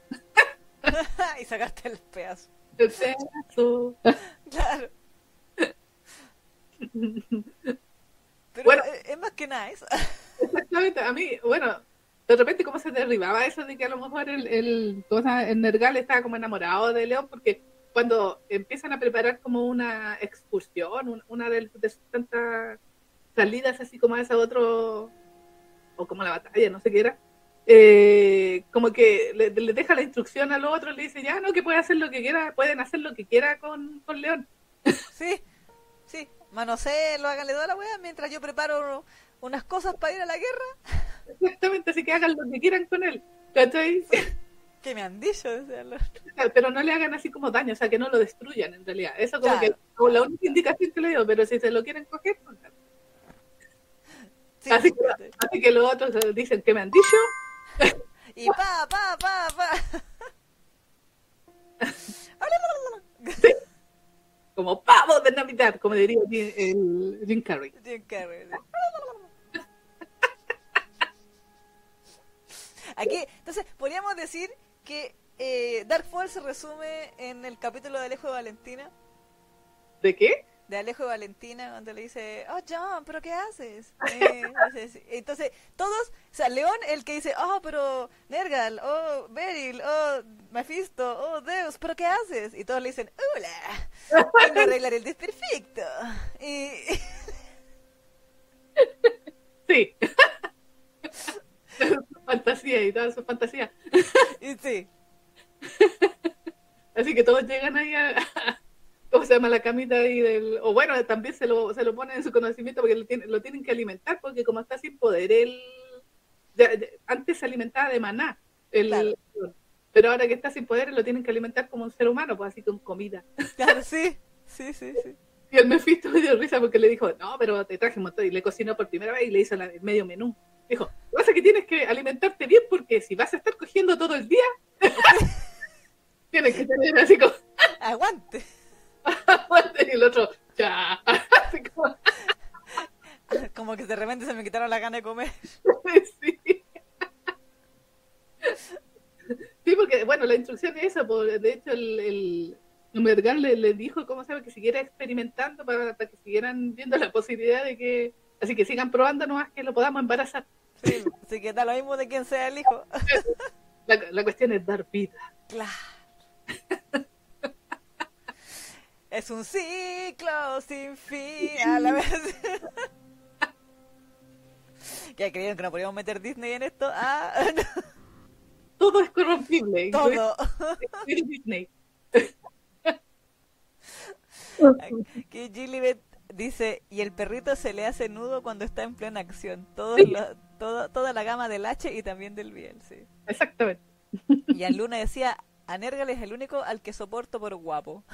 Y sacaste el pedazo. el pedazo. Claro. Pero Bueno. es más que nada eso. Exactamente, a mí, bueno, de repente cómo se derribaba eso de que a lo mejor el, el, el Nergal estaba como enamorado de León, porque cuando empiezan a preparar como una excursión, un- una de, de tantas salidas así como a ese otro, o como la batalla, no sé qué era, eh, como que le, deja la instrucción al otro, le dice, ya, no, que puede hacer lo que quiera, pueden hacer lo que quiera con, con León. Sí, sí. Manosé, lo háganle toda la wea mientras yo preparo unas cosas para ir a la guerra. Exactamente, así que hagan lo que quieran con él. ¿Cachai? ¿Qué me han dicho? Pero no le hagan así como daño, o sea, que no lo destruyan en realidad. Eso como Claro. que la única indicación que le digo, pero si se lo quieren coger, pues, Sí, así, que, sí. así que los otros dicen que me han dicho, Y pa, pa, pa, pa. como pavos de Navidad, como diría el Jim Carrey. Jim Carrey. Aquí, entonces, podríamos decir que eh, Dark Fall se resume en el capítulo de Alejo de Valentina. ¿De qué? De Alejo de Valentina, donde le dice, oh, John, ¿pero qué haces? Eh, entonces, entonces, todos, o sea, León, el que dice, oh, pero Nergal, oh, Beryl, oh, Mephisto, oh, Deus, ¿pero qué haces? Y todos le dicen, hola, vengo a arreglar el desperfecto. Y, Sí. fantasía y toda su fantasía. y sí, Así que todos llegan ahí a, ¿cómo se llama? La camita ahí del... O bueno, también se lo, se lo ponen en su conocimiento porque lo tienen, lo tienen que alimentar porque como está sin poder, él... ya- ya- antes se alimentaba de maná. El, Claro. Pero ahora que está sin poder, lo tienen que alimentar como un ser humano, pues así con comida. claro, sí, sí, sí, sí. Y el Mephisto me dio risa porque le dijo, no, pero te traje un montón. Y le cocinó por primera vez y le hizo la- el medio menú. Dijo, lo que pasa es que tienes que alimentarte bien porque si vas a estar cogiendo todo el día, tienes que tener así como... Aguante. y el otro, ya. Así como, Como que de repente se me quitaron la gana de comer. sí. Sí, porque, bueno, la instrucción es esa, de hecho, el, el, el Mergal le, le dijo, ¿cómo sabe? Que siguiera experimentando para, para que siguieran viendo la posibilidad de que, así que sigan probando nomás que lo podamos embarazar. Sí, así que da lo mismo de quién sea el hijo. La, la cuestión es dar vida. Claro. Es un ciclo sin fin a la vez. ¿Qué creyeron que no podíamos meter Disney en esto? Ah, Todo es corrompible. todo. Disney. Aquí Gilibet dice, y el perrito se le hace nudo cuando está en plena acción. Todos Sí. lo- todo- toda la gama del H y también del Biel, sí. Exactamente. Y en Luna decía, a Nergal es el único al que soporto por guapo.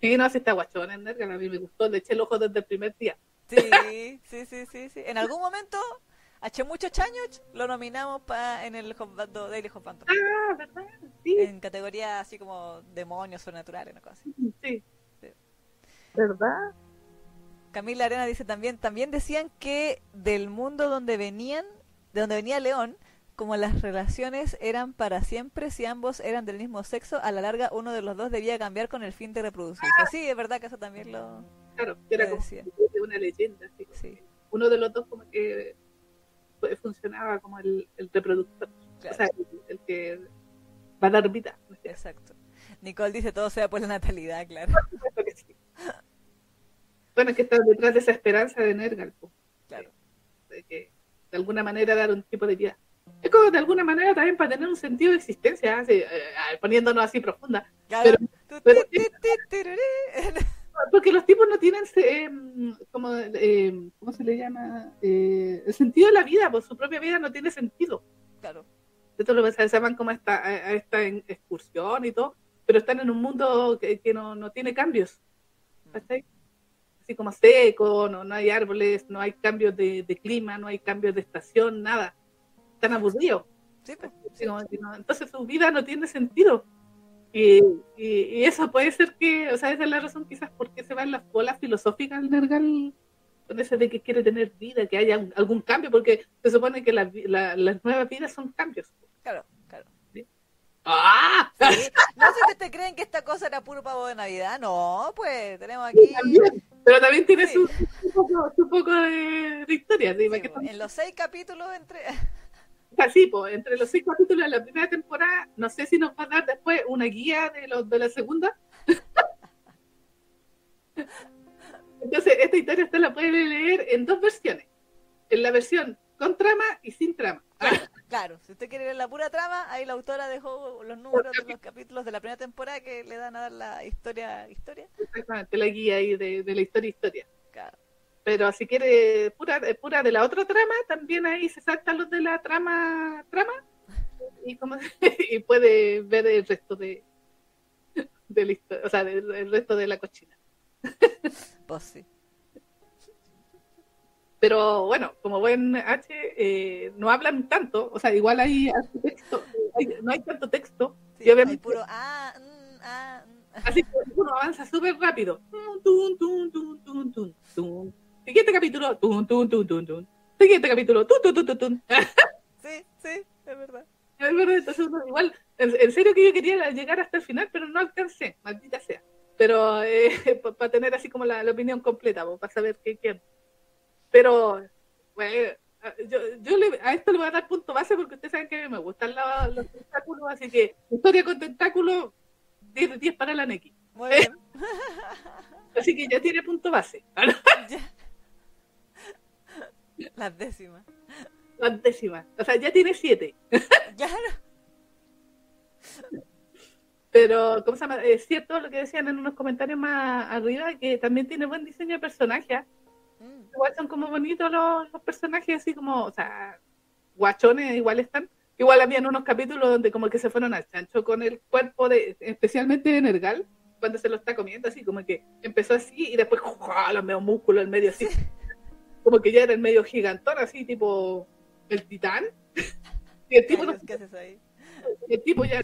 Sí, no, si está guachón en Nergal, a mí me gustó, le eché el ojo desde el primer día. Sí, sí, sí, sí, sí. En algún momento, hace muchos años, lo nominamos pa, en el Hot Band- Daily Hot. Ah, ¿verdad? Sí, En categoría así como demonios sobrenaturales, una cosa así. sí. Sí. ¿Verdad? Camila Arena dice también, también decían que del mundo donde venían, de donde venía León, como las relaciones eran para siempre, si ambos eran del mismo sexo, a la larga uno de los dos debía cambiar con el fin de reproducirse. Sí, es verdad que eso también lo... Claro, era Lo como decía. una leyenda. Así. Sí, Uno de los dos como que pues, funcionaba como el, el reproductor, claro, o sea, el, el que va a dar vida. ¿no es exacto. Nicole dice todo sea por la natalidad, claro. Que sí. Bueno, que está detrás de esa esperanza de Nergal, pues, claro. de que de alguna manera dar un tipo de vida. Es como de alguna manera también para tener un sentido de existencia, así, eh, eh, poniéndonos así profunda. Pero- pero-. Porque los tipos no tienen, eh, como, eh, ¿cómo se le llama? Eh, el sentido de la vida, pues su propia vida no tiene sentido. Claro. Esto lo se van como esta, a esta en- excursión y todo, pero están en un mundo que, que no, no tiene cambios. ¿cachai? Así como seco, no, no hay árboles, no hay cambios de, de clima, no hay cambios de estación, nada. Están aburridos. Sí, pues. Entonces su vida no tiene sentido. Y, y- y eso puede ser que, o sea, esa es la razón quizás por qué se va en las bolas filosóficas el Nergal con ese de que quiere tener vida, que haya un- algún cambio, porque se supone que las vi- la- las nuevas vidas son cambios. Claro. ¡Ah! Sí. No sé si ustedes creen que esta cosa era puro pavo de Navidad. No, pues tenemos aquí. También, pero también tiene Sí. su, su poco, su poco de, de historia. ¿sí? Sí, ¿Para qué pues, en los seis capítulos entre. Así, pues, entre los seis capítulos de la primera temporada, no sé si nos va a dar después una guía de, los de la segunda. Entonces, esta historia usted la puede leer en dos versiones. En la versión con trama y sin trama. Claro, si usted quiere ver la pura trama, ahí la autora dejó los números de los capítulos de la primera temporada que le dan a dar la historia. historia. Exactamente, la guía ahí de, de la historia historia. Claro. Pero si quiere pura, eh, pura de la otra trama, también ahí se saltan los de la trama trama y, como, y puede ver el resto de, de la historia, o sea, el resto de la cochina. Pues sí. Pero bueno, como buen H, eh, no hablan tanto, o sea, igual hay texto, hay- no hay tanto texto, sí y obviamente, hay puro ah, mm, ah, mm. así que uno avanza súper rápido. Tun, tun, tun, tun, tun, tun. Siguiente capítulo, tun, tun, tun, tun, tun. Siguiente capítulo, tun, tun, tun, tun, tun. Sí, sí, es verdad. Es verdad, entonces uno igual, en, en serio que yo quería llegar hasta el final, pero no alcancé, maldita sea. Pero eh, para tener así como la, la opinión completa, para saber qué quién. Pero, bueno, yo, yo le- a esto le voy a dar punto base porque ustedes saben que me gustan la- los tentáculos, así que historia con tentáculos, 10 de 10 para la Neki. Muy bien. Así que ya tiene punto base. Las décimas. La décima. O sea, ya tiene 7. Ya. Pero, ¿cómo se llama? Es cierto lo que decían en unos comentarios más arriba, que también tiene buen diseño de personaje. Igual son como bonitos los, los personajes, así como, o sea, guachones igual están. Igual habían unos capítulos donde como que se fueron al chancho con el cuerpo de, especialmente de Nergal, cuando se lo está comiendo, así como que empezó así y después los medio músculos en medio así. Como que ya era el medio gigantón, así tipo el titán. Y el tipo, no- Carlos, ¿Qué haces ahí? el tipo ya,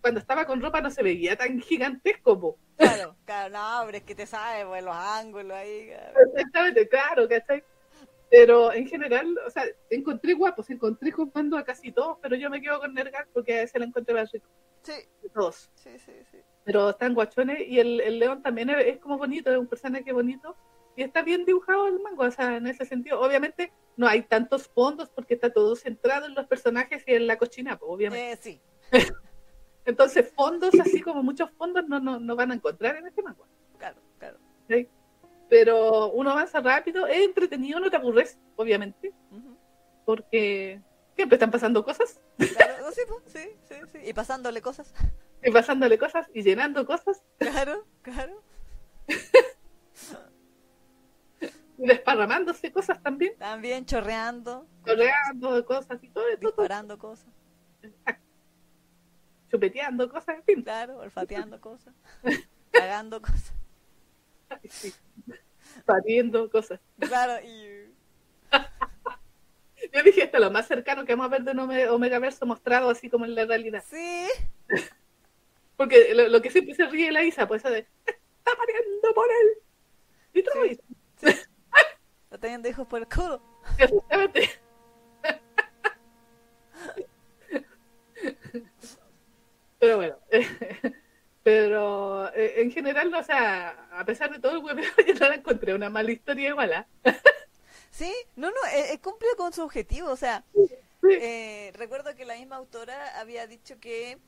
cuando estaba con ropa no se veía tan gigantesco, po. Claro, claro, no, pero es que te sabes, pues los ángulos ahí. claro. Exactamente, claro, ¿cachai? Pero en general, o sea, encontré guapos, encontré jugando a casi todos, pero yo me quedo con Nergal porque a ese lo encontré más rico Sí, todos. sí, sí, sí. Pero están guachones y el, el león también es, es como bonito, es un personaje bonito y está bien dibujado el mango, o sea, en ese sentido. Obviamente no hay tantos fondos porque está todo centrado en los personajes y en la cochina, pues, obviamente. Eh, sí, Entonces, fondos, así como muchos fondos, no, no, no van a encontrar en este mango. claro, claro. ¿sí? Pero uno avanza rápido, es entretenido, no te aburres, obviamente. Porque siempre están pasando cosas Claro, sí, sí, sí, sí. Y pasándole cosas. y pasándole cosas y llenando cosas Claro, claro. y desparramándose cosas también, También chorreando, correando cosas y todo, todo, todo, disparando cosas. Chupeteando cosas, en fin. Claro, olfateando cosas. Cagando cosas. Sí. Pariendo cosas. Claro, y. Yo dije esto, lo más cercano que vamos a ver de un Ome- Omegaverso mostrado así como en la realidad. Sí, Porque lo, lo que siempre se ríe la Isa, pues eso de, está pariendo por él. Y todo Sí. eso. lo teniendo hijos por el culo. Exactamente. Pero bueno, pero eh, en general, o sea, a pesar de todo el hueveo, yo no la encontré una mala historia igual, ¿ah? Sí, no, no, eh, eh, cumple con su objetivo. O sea, Sí. eh, recuerdo que la misma autora había dicho que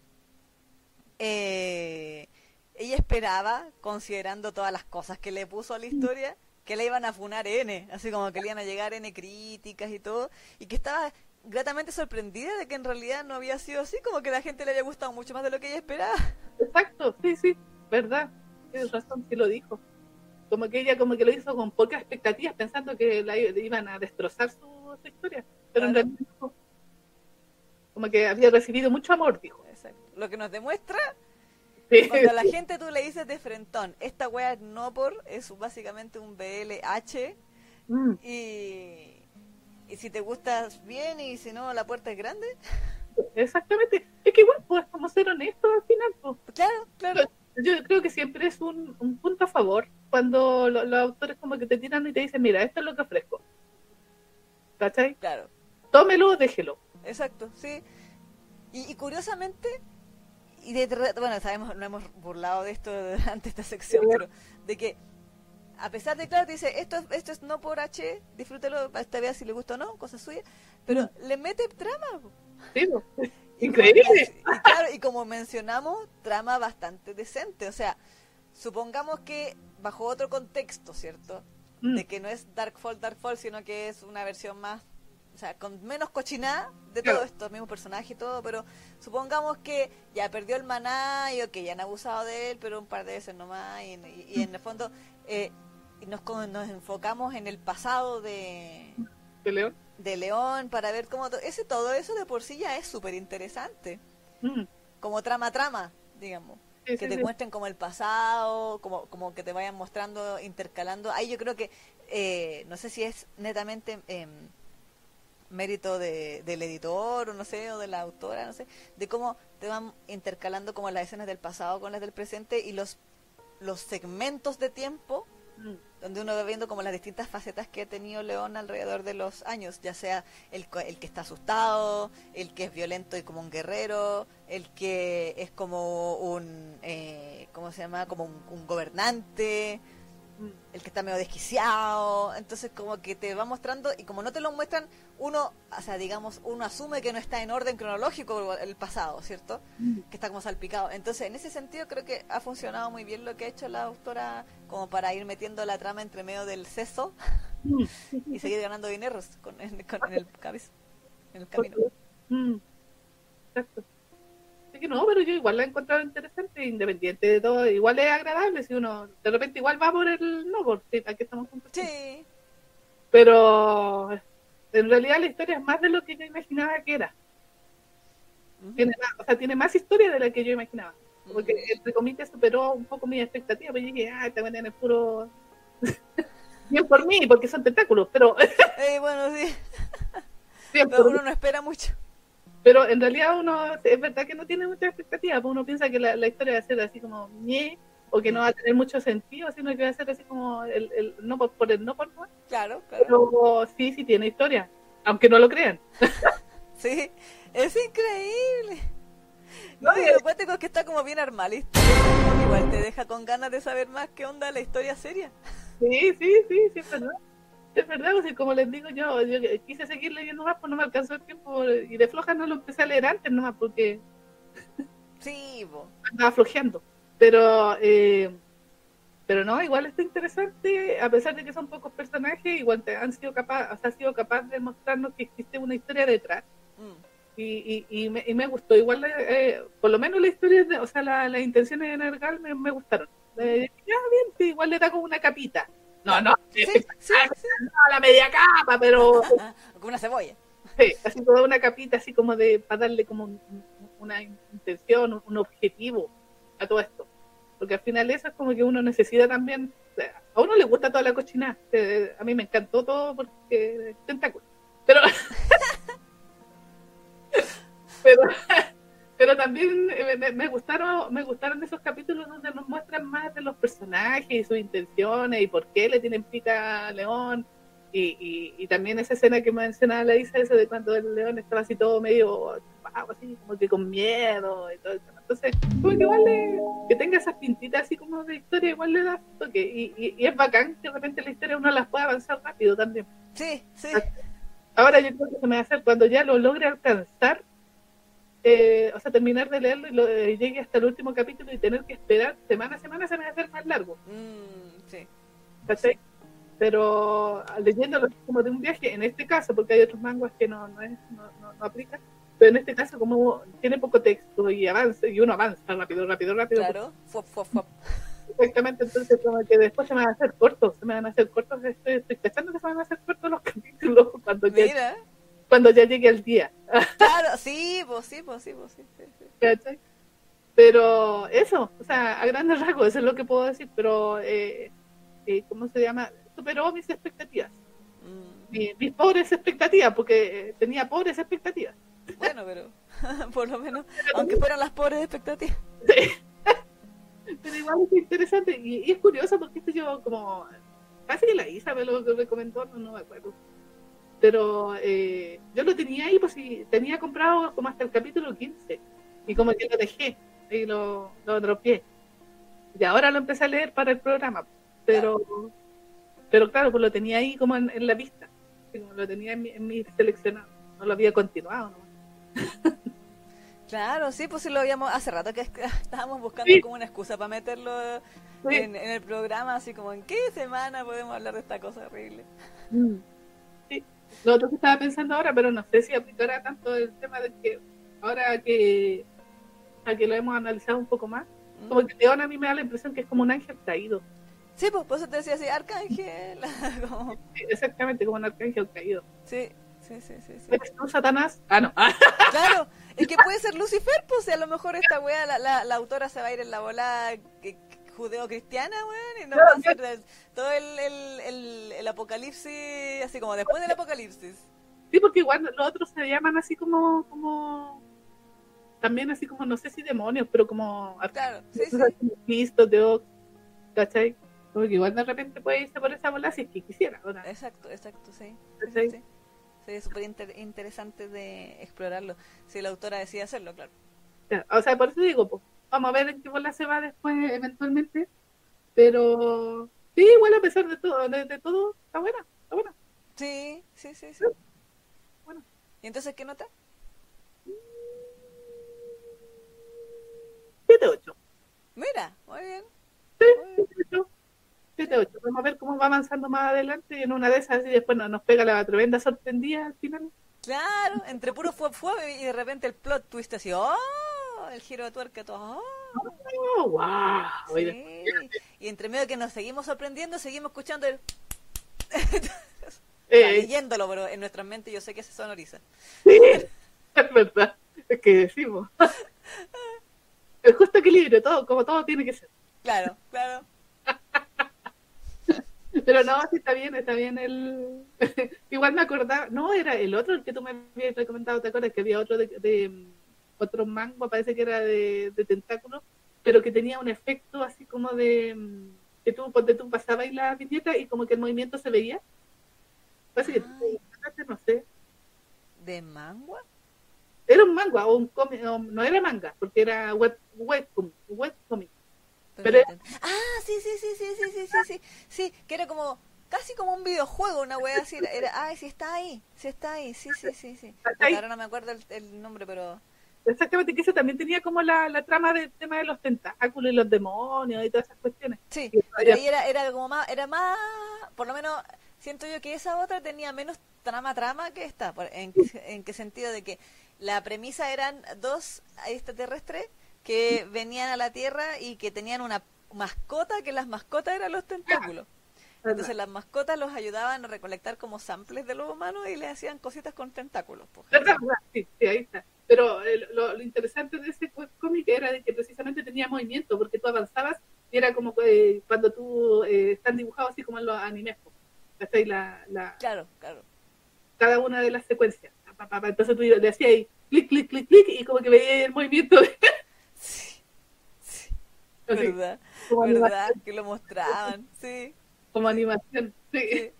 eh, ella esperaba, considerando todas las cosas que le puso a la historia, que le iban a funar N, así como que le iban a llegar N críticas y todo, y que estaba gratamente sorprendida de que en realidad no había sido así, como que la gente le había gustado mucho más de lo que ella esperaba. Exacto, sí, sí, verdad. Tienes razón, sí lo dijo. Como que ella como que lo hizo con pocas expectativas, pensando que la iban a destrozar su, su historia. Pero en realidad no. Como que había recibido mucho amor, dijo. Exacto. Lo que nos demuestra Sí. Cuando a la gente tú le dices de frentón, esta wea es no por, es básicamente un BLH Mm, y, y si te gustas bien y si no la puerta es grande. exactamente. Es que igual, pues, como ser honestos al final, pues. Claro, claro. Yo creo que siempre es un, un punto a favor cuando lo- los autores como que te tiran y te dicen, mira, esto es lo que ofrezco. ¿Cachai? Claro, Tómelo, déjelo. exacto, sí. Y, y curiosamente, y de, bueno, sabemos, no hemos burlado de esto durante esta sección, Sí. pero de que a pesar de, claro, te dice, esto, es- esto es no por H, disfrútelo, esta vez si le gusta o no, cosa suya, pero le mete trama. Sí, Increíble. Y, claro, y como mencionamos, trama bastante decente. O sea, supongamos que bajo otro contexto, ¿cierto? Mm, De que no es Darkfall, Darkfall, sino que es una versión más, o sea, con menos cochinada de Claro. todo esto, mismo personaje y todo, pero supongamos que ya perdió el maná y que ya han abusado de él, pero un par de veces nomás, y, y- y en el fondo eh, nos, nos enfocamos en el pasado de, de León. de León para ver cómo to- ese todo eso de por sí ya es súper interesante Mm, como trama trama digamos sí, que sí, te sí. muestren como el pasado como como que te vayan mostrando intercalando ahí yo creo que eh, no sé si es netamente em, mérito de, del editor o no sé o de la autora no sé de cómo te van intercalando como las escenas del pasado con las del presente y los los segmentos de tiempo donde uno va viendo como las distintas facetas que ha tenido León alrededor de los años, ya sea el, el que está asustado, el que es violento y como un guerrero, el que es como un, eh, ¿cómo se llama? Como un, gobernante. El que está medio desquiciado, entonces como que te va mostrando y como no te lo muestran, uno, o sea, digamos, uno asume que no está en orden cronológico el pasado, ¿cierto? Mm. que está como salpicado. Entonces, en ese sentido, creo que ha funcionado muy bien lo que ha hecho la autora, como para ir metiendo la trama entre medio del seso Mm, y seguir ganando dineros con, en, con- en el, en el camino. Mm, Exacto. Así que no, pero yo igual la he encontrado interesante, independiente de todo. Igual es agradable si uno de repente igual va por el no, porque aquí estamos juntos. Sí, Pero en realidad la historia es más de lo que yo imaginaba que era. Tiene más, o sea, tiene más historia de la que yo imaginaba. Porque entre comillas superó un poco mis expectativas. Pero yo dije, ah, esta manera es puro. Bien por mí, porque son tentáculos, pero Eh, bueno, sí, bien pero por uno no espera mucho. Pero en realidad uno, es verdad que no tiene mucha expectativa, porque uno piensa que la, la historia va a ser así como ñe, o que no va a tener mucho sentido, sino que va a ser así como el, el no por, por el no por no. Claro, claro. Pero sí, sí tiene historia, aunque no lo crean. Sí, es increíble. No, y lo cuático es que está como bien armada. Igual te deja con ganas de saber más qué onda la historia seria. Sí, sí, sí, sí, es verdad. Es verdad, pues, y como les digo yo, yo quise seguir leyendo más, pues no me alcanzó el tiempo, y de floja no lo empecé a leer antes nomás, porque Sí, bo. andaba flojeando. Pero, eh, pero no, igual está interesante, a pesar de que son pocos personajes, igual te han sido capaz, o sea, ha sido capaz de mostrarnos que existe una historia detrás. Mm. Y, y, y, me, y me gustó, igual, eh, por lo menos la historia, de, o sea, la- las intenciones de Nergal me, me gustaron. Eh, ya, bien, igual le da como una capita. No, no, Sí, sí, sí. no, la media capa, pero Ah, como una cebolla. Sí, así toda una capita así como de para darle como un- una intención, un- objetivo a todo esto. Porque al final eso es como que uno necesita también, o sea, a uno le gusta toda la cochinada, eh, a mí me encantó todo porque tentáculo. Pero pero pero también me, me gustaron me gustaron esos capítulos donde nos muestran más de los personajes y sus intenciones y por qué le tienen pica a León y, y, y también esa escena que mencionaba la Isa, eso de cuando el león estaba así todo medio chupado, así como que con miedo y todo eso. Entonces, como que igual le- que tenga esas pintitas así como de historia, igual le da toque. Y, y, y es bacán que de repente la historia uno las pueda avanzar rápido también. Sí, sí. Ahora yo creo que se me va a hacer cuando ya lo logre alcanzar, eh, o sea, terminar de leerlo y lo, eh, llegue hasta el último capítulo y tener que esperar semana a semana, se me va a hacer más largo. Mm, sí. ¿cachai? Pero leyéndolo como de un viaje, en este caso, porque hay otros manguas que no, no, es, no, no, no aplican, pero en este caso como tiene poco texto y avanza, y uno avanza rápido, rápido, rápido, Claro. Fuop, fuop, fuop. exactamente, entonces como que después se me van a hacer cortos, se me van a hacer cortos, estoy, estoy pensando que se van a hacer cortos los capítulos cuando ya, Mira. Cuando ya llegue el día, Claro, sí, pues sí, pues sí, pues sí. sí, sí. Pero eso, o sea, a grandes rasgos, eso es lo que puedo decir, pero, eh, eh, ¿cómo se llama? Superó mis expectativas. Mm, mi- mis pobres expectativas, porque eh, tenía pobres expectativas. Bueno, pero por lo menos, aunque fueran las pobres expectativas. Pero igual es interesante y, y es curioso porque esto yo como casi que la Isa me lo me comentó, no, no me acuerdo. Pero eh, yo lo tenía ahí, pues sí, tenía comprado como hasta el capítulo 15 y como que lo dejé y lo, lo dropeé. Y ahora lo empecé a leer para el programa, pero pero claro, pues lo tenía ahí como en, en la vista, como lo tenía en mi, en mi seleccionado, no lo había continuado. ¿no? Claro, sí, pues sí lo habíamos hace rato que est- estábamos buscando Sí. como una excusa para meterlo Sí. en, en el programa, así como en qué semana podemos hablar de esta cosa horrible. Mm. Lo otro que estaba pensando ahora, pero no sé si aplicará tanto el tema de que ahora que, a que lo hemos analizado un poco más, Mm. como que León a mí me da la impresión que es como un ángel caído. Sí, pues por eso te decía así, Arcángel. como- Sí, exactamente, como un arcángel caído. sí, sí, sí, sí. sí. ¿Eres tú, Satanás? Ah, no. Claro, es que puede ser Lucifer, pues, a lo mejor esta wea, la, la, la autora se va a ir en la que- que- judeo-cristiana, weón, y no todo el, el, el, el apocalipsis, así como después del apocalipsis. Sí, porque igual los otros se llaman así como, como, también así como, no sé si demonios, pero como Claro, sí, sí. Cristo, Dios, ¿cachai? Porque igual de repente puede irse por esa bola si es que quisiera, ¿o no? Exacto, exacto, sí. sí, ¿Cachai? sí. Sería súper inter- interesante de explorarlo, si la autora decide hacerlo, claro. O sea, por eso digo, pues, vamos a ver en qué bola se va después eventualmente, pero sí, igual a pesar de todo, de, de todo, está buena, está buena. Sí, sí, sí, sí. Bueno. ¿Y entonces qué nota? 7-8. Mira, muy bien. Sí, Muy bien. 7-8. 7-8. Vamos a ver cómo va avanzando más adelante y en una de esas y después nos, nos pega la tremenda sorprendida al final. Claro, entre puro fue fue y de repente el plot twist así, ¡oh! El giro de tuerca, todo, ¡oh! Oh, wow. Sí. Y entre medio que nos seguimos sorprendiendo, seguimos escuchando el... eh, leyéndolo, pero en nuestra mente yo sé que se sonoriza. sí, es verdad. Es que decimos. El justo equilibrio, todo, como todo tiene que ser. Claro, claro. Pero no, sí está bien, está bien el... Igual me acordaba, no, era el otro el que tú me habías recomendado, ¿te acuerdas? Que había otro de, de, mm, otro mango, parece que era de, de tentáculo, pero que tenía un efecto así como de mm, que tú, ponte tú pasabas la viñeta y como que el movimiento se veía. Parece que no sé. ¿De mangua? Era un manga o un cómic, no, no era manga, porque era web, webcomic, webcomic. Pero- Ah, sí, sí, sí, sí, sí, sí, sí, sí, sí, que era como, casi como un videojuego, una wea así, era, ay, sí está ahí, sí está ahí, sí, sí, sí, sí. Ahora no me acuerdo el, el nombre, pero... Exactamente, que ese también tenía como la, la trama del tema de los tentáculos y los demonios y todas esas cuestiones. Sí, pero ahí era, era como más, era más, por lo menos siento yo que esa otra tenía menos trama trama que esta, en, en qué sentido de que la premisa eran dos extraterrestres que venían a la Tierra y que tenían una mascota, que las mascotas eran los tentáculos. Entonces las mascotas los ayudaban a recolectar como samples de los humanos y le hacían cositas con tentáculos. pues. Sí, sí, ahí está. Pero eh, lo, lo interesante de ese cómic era de que precisamente tenía movimiento, porque tú avanzabas y era como que cuando tú eh, están dibujados así como en los animes. ¿Cachai? La, la, Claro, claro. cada una de las secuencias. Entonces tú le hacías ahí clic, clic, clic, clic y como que veías el movimiento. Sí, sí, verdad, verdad, que lo mostraban, sí. Como animación. Sí.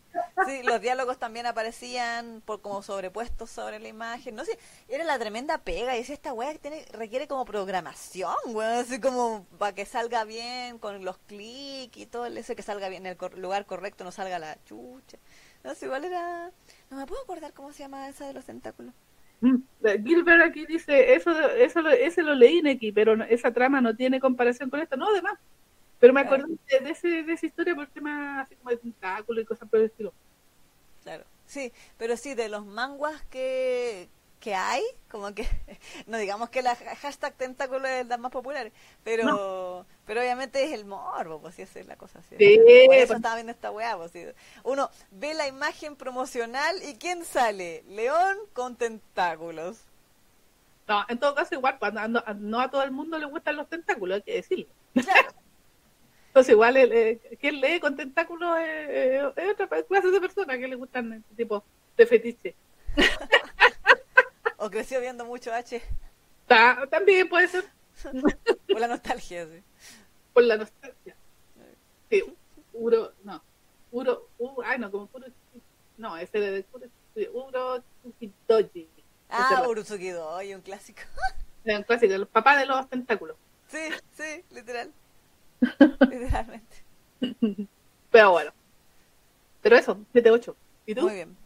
Los diálogos también aparecían por como sobrepuestos sobre la imagen. No sé, era la tremenda pega. Y es esta weá que tiene, requiere como programación, weón. Así como para que salga bien con los clics y todo ese que salga bien en el cor- lugar correcto, no salga la chucha. No sé, igual era. No me puedo acordar cómo se llama esa de los tentáculos. Mm. Gilbert aquí dice, eso, eso lo- ese lo leí aquí, pero esa trama no tiene comparación con esto. No, además. Pero me Claro. acordé de, ese, de esa historia por tema así como de tentáculos y cosas por el estilo. Claro. Sí, pero sí, de los manguas que, que hay, como que, no digamos que la ha- hashtag tentáculo es la más popular, pero pero obviamente es el morbo, pues sí, esa es la cosa. Sí, Sí, Por eso pues. estaba viendo esta weá, pues sí. Uno ve la imagen promocional y ¿quién sale? León con tentáculos. No, en todo caso, igual, cuando no, no a todo el mundo le gustan los tentáculos, hay que decirlo. Claro, Entonces, igual, el, eh, quien lee con tentáculos es, es- es otra clase de personas que le gustan este tipo de fetiche. o creció viendo mucho H Ta- también puede ser por la nostalgia, sí. por la nostalgia. Sí, Uro, no. Uro, u- ay, no, como puro. No, ese de. Uro Tsukidoji. Ah, Urutsuki Doi, un clásico. Un clásico, el papá de los tentáculos. Sí, sí, literal. Literalmente. Pero bueno. Pero eso, 7-8. ¿Y tú? Muy bien.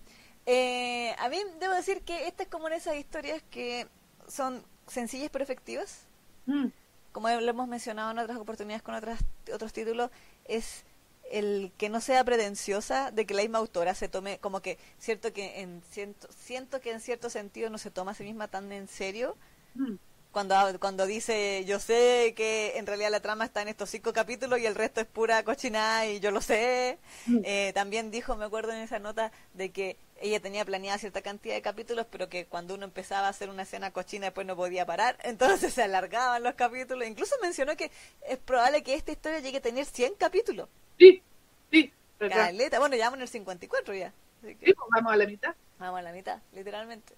Eh, a mí debo decir que esta es como en esas historias que son sencillas pero efectivas. Mm, Como lo hemos mencionado en otras oportunidades con otras, otros títulos, es el que no sea pretenciosa de que la misma autora se tome como que cierto que en siento, siento que en cierto sentido no se toma a sí misma tan en serio mm. Cuando cuando dice yo sé que en realidad la trama está en estos cinco capítulos y el resto es pura cochinada y yo lo sé Mm. Eh, también dijo me acuerdo en esa nota de que ella tenía planeada cierta cantidad de capítulos, pero que cuando uno empezaba a hacer una escena cochina después no podía parar, entonces se alargaban los capítulos. Incluso mencionó que es probable que esta historia llegue a tener 100 capítulos. Sí, sí. Caleta. Bueno, ya vamos en el 54 ya. Sí, pues vamos a la mitad. Vamos a la mitad, literalmente.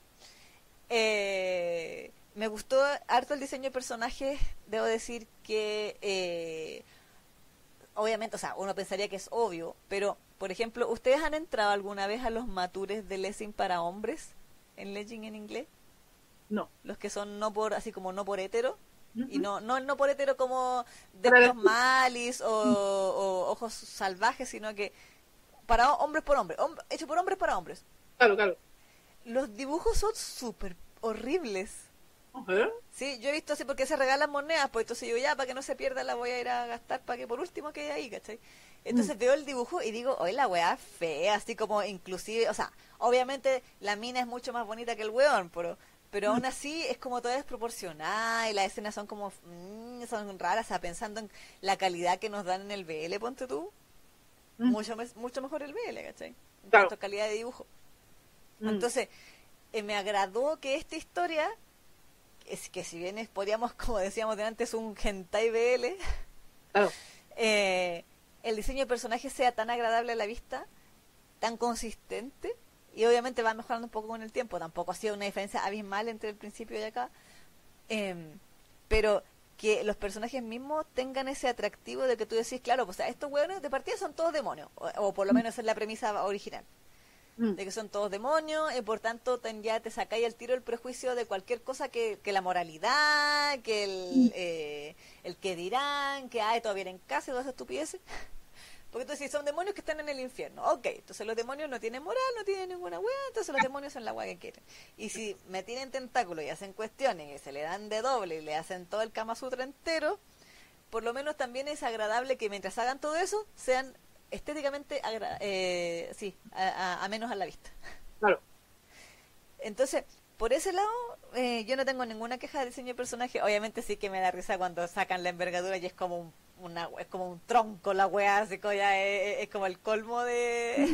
Eh, me gustó harto el diseño de personajes. Debo decir que, eh, obviamente, o sea, uno pensaría que es obvio, pero, por ejemplo, ¿ustedes han entrado alguna vez a los matures de Lessing para hombres en Legend en inglés? No. Los que son no por, así como no por hetero. Y no, no, no por hetero como de los malis o, o ojos salvajes, sino que para hombres por hombres, hom- hecho por hombres para hombres. Claro, claro. Los dibujos son súper horribles. Ajá. Sí, yo he visto así porque se regalan monedas, pues entonces yo ya, para que no se pierda, la voy a ir a gastar para que por último quede ahí, ¿cachai? Entonces veo el dibujo y digo, oye, la weá fea, así como inclusive, o sea, obviamente la mina es mucho más bonita que el weón, pero, pero aún así es como toda desproporcionada y las escenas son como, mm, son raras, o sea, pensando en la calidad que nos dan en el BL, ponte tú, Mm. mucho, mucho mejor el BL, ¿cachai? En cuanto a calidad de dibujo. Mm. Entonces, eh, me agradó que esta historia, es que si bien es, podríamos, como decíamos de antes, un hentai BL, Claro. eh, el diseño de personaje sea tan agradable a la vista, tan consistente, y obviamente va mejorando un poco con el tiempo. Tampoco ha sido una diferencia abismal entre el principio y acá. Em, pero que los personajes mismos tengan ese atractivo de que tú decís, claro, pues, o sea, estos hueones de partida son todos demonios, o, o por lo menos esa es la premisa original Mm. de que son todos demonios y por tanto ten- ya te sacáis el tiro el prejuicio de cualquier cosa que, que la moralidad, que el, eh, el que dirán, que ay, todo viene en casa y todas esas estupideces. Porque tú decís, son demonios que están en el infierno. Ok, entonces los demonios no tienen moral, no tienen ninguna hueá, entonces los demonios son la hueá que quieren. Y si me tienen tentáculos y hacen cuestiones y se le dan de doble y le hacen todo el Kama Sutra entero, por lo menos también es agradable que mientras hagan todo eso, sean estéticamente agra- eh, sí, a, a- a menos a la vista. Claro. Entonces, por ese lado, eh, yo no tengo ninguna queja de diseño de personaje. Obviamente sí que me da risa cuando sacan la envergadura y es como un, una, es como un tronco la weá, así como ya es, es como el colmo de,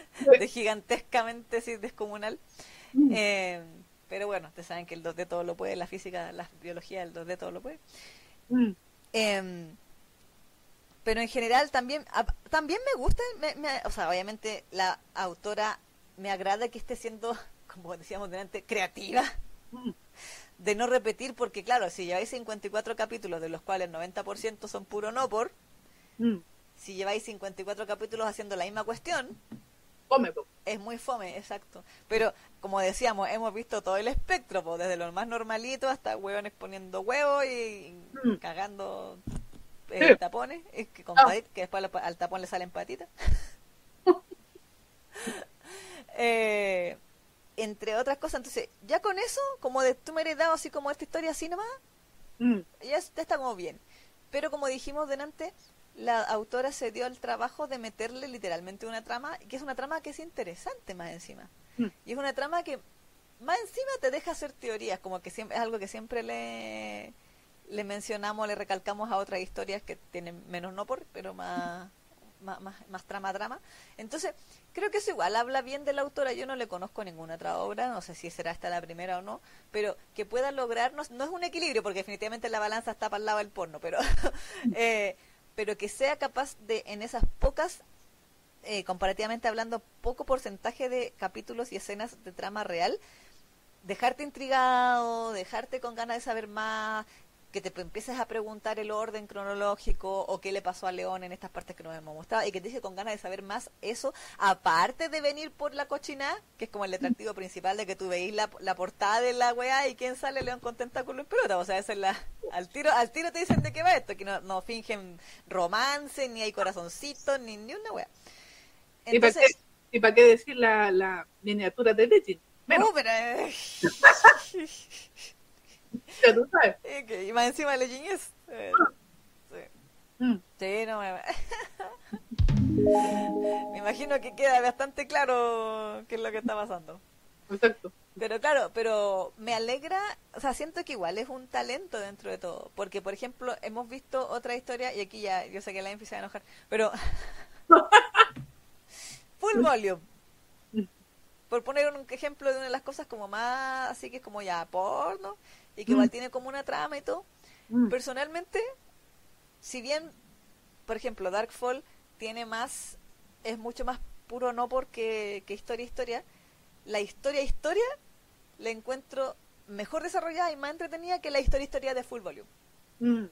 de gigantescamente sí, descomunal. Eh, pero bueno, ustedes saben que el 2D todo lo puede, la física, la biología, el 2D todo lo puede. Mm. Pero en general también a- también me gusta, me- me- o sea, obviamente la autora me agrada que esté siendo, como decíamos delante, creativa, Mm. de no repetir, porque claro, si lleváis 54 capítulos, de los cuales el 90% son puro no por, Mm. si lleváis 54 capítulos haciendo la misma cuestión, Come, po. es muy fome, exacto. Pero, como decíamos, hemos visto todo el espectro, po, desde lo más normalito hasta hueones poniendo huevos y Mm. cagando eh, tapones, es que, con patit- que después al- al tapón le salen patitas. Eh, entre otras cosas, entonces, ya con eso, como de, tú me eres dado así como esta historia así nomás, Mm. ya ya está como bien. Pero como dijimos delante, la autora se dio el trabajo de meterle literalmente una trama, que es una trama que es interesante más encima. Mm. Y es una trama que más encima te deja hacer teorías, como que siempre, es algo que siempre le, le mencionamos, le recalcamos a otras historias que tienen menos no por, pero más, más, más, trama trama. Entonces, creo que eso igual habla bien de la autora. Yo no le conozco ninguna otra obra, no sé si será esta la primera o no, pero que pueda lograr, no, no es un equilibrio, porque definitivamente la balanza está para el lado del porno, pero, eh, pero que sea capaz de, en esas pocas, eh, comparativamente hablando, poco porcentaje de capítulos y escenas de trama real, dejarte intrigado, dejarte con ganas de saber más, que te empieces a preguntar el orden cronológico o qué le pasó a León en estas partes que nos hemos mostrado y que te deje con ganas de saber más eso, aparte de venir por la cochina, que es como el atractivo principal de que tú veís la, la portada de la weá y quién sale León con tentáculo en pelota, o sea, esa es la, al tiro, al tiro te dicen de qué va esto, que no, no fingen romance, ni hay corazoncitos, ni, ni una weá. ¿Y para qué, Entonces, y para qué decir la, la miniatura de Legend? Uh, pero, eh, ya tú sabes. Que- y más encima le es. Eh, sí. Mm. Sí, no me... me imagino que queda bastante claro qué es lo que está pasando. Exacto. Pero claro, pero me alegra, o sea, siento que igual es un talento dentro de todo, porque por ejemplo, hemos visto otra historia, y aquí ya, yo sé que la empieza a enojar, pero Full Volume. por poner un ejemplo de una de las cosas como más, así que es como ya porno, y que Mm. igual tiene como una trama y todo. Mm. Personalmente, si bien, por ejemplo, Darkfall tiene más, es mucho más puro no porque que historia historia, la historia historia la encuentro mejor desarrollada y más entretenida que la historia historia de Full Volume. Mm.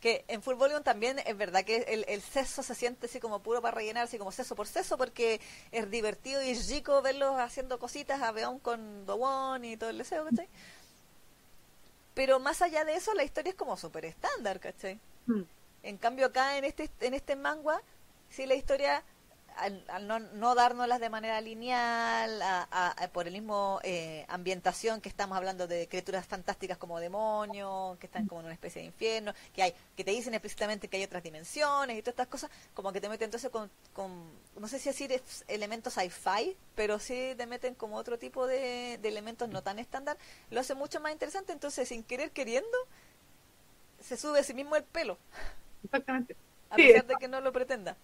Que en Full Volume también es verdad que el, el seso se siente así como puro para rellenar, así como seso por seso, porque es divertido y rico verlos haciendo cositas a Beon con Dowon y todo el deseo, ¿cachai? Pero más allá de eso, la historia es como súper estándar, ¿cachai? Mm. En cambio acá en este en este manga, sí la historia al, al no, no dárnoslas de manera lineal, a- a- a- por el mismo eh, ambientación que estamos hablando de criaturas fantásticas como demonios, que están como en una especie de infierno, que hay que te dicen explícitamente que hay otras dimensiones y todas estas cosas, como que te meten entonces con, con no sé si decir elementos sci-fi, pero sí te meten como otro tipo de, de elementos no tan estándar, lo hace mucho más interesante, entonces sin querer queriendo se sube a sí mismo el pelo, Exactamente. a Sí, pesar de que no lo pretenda.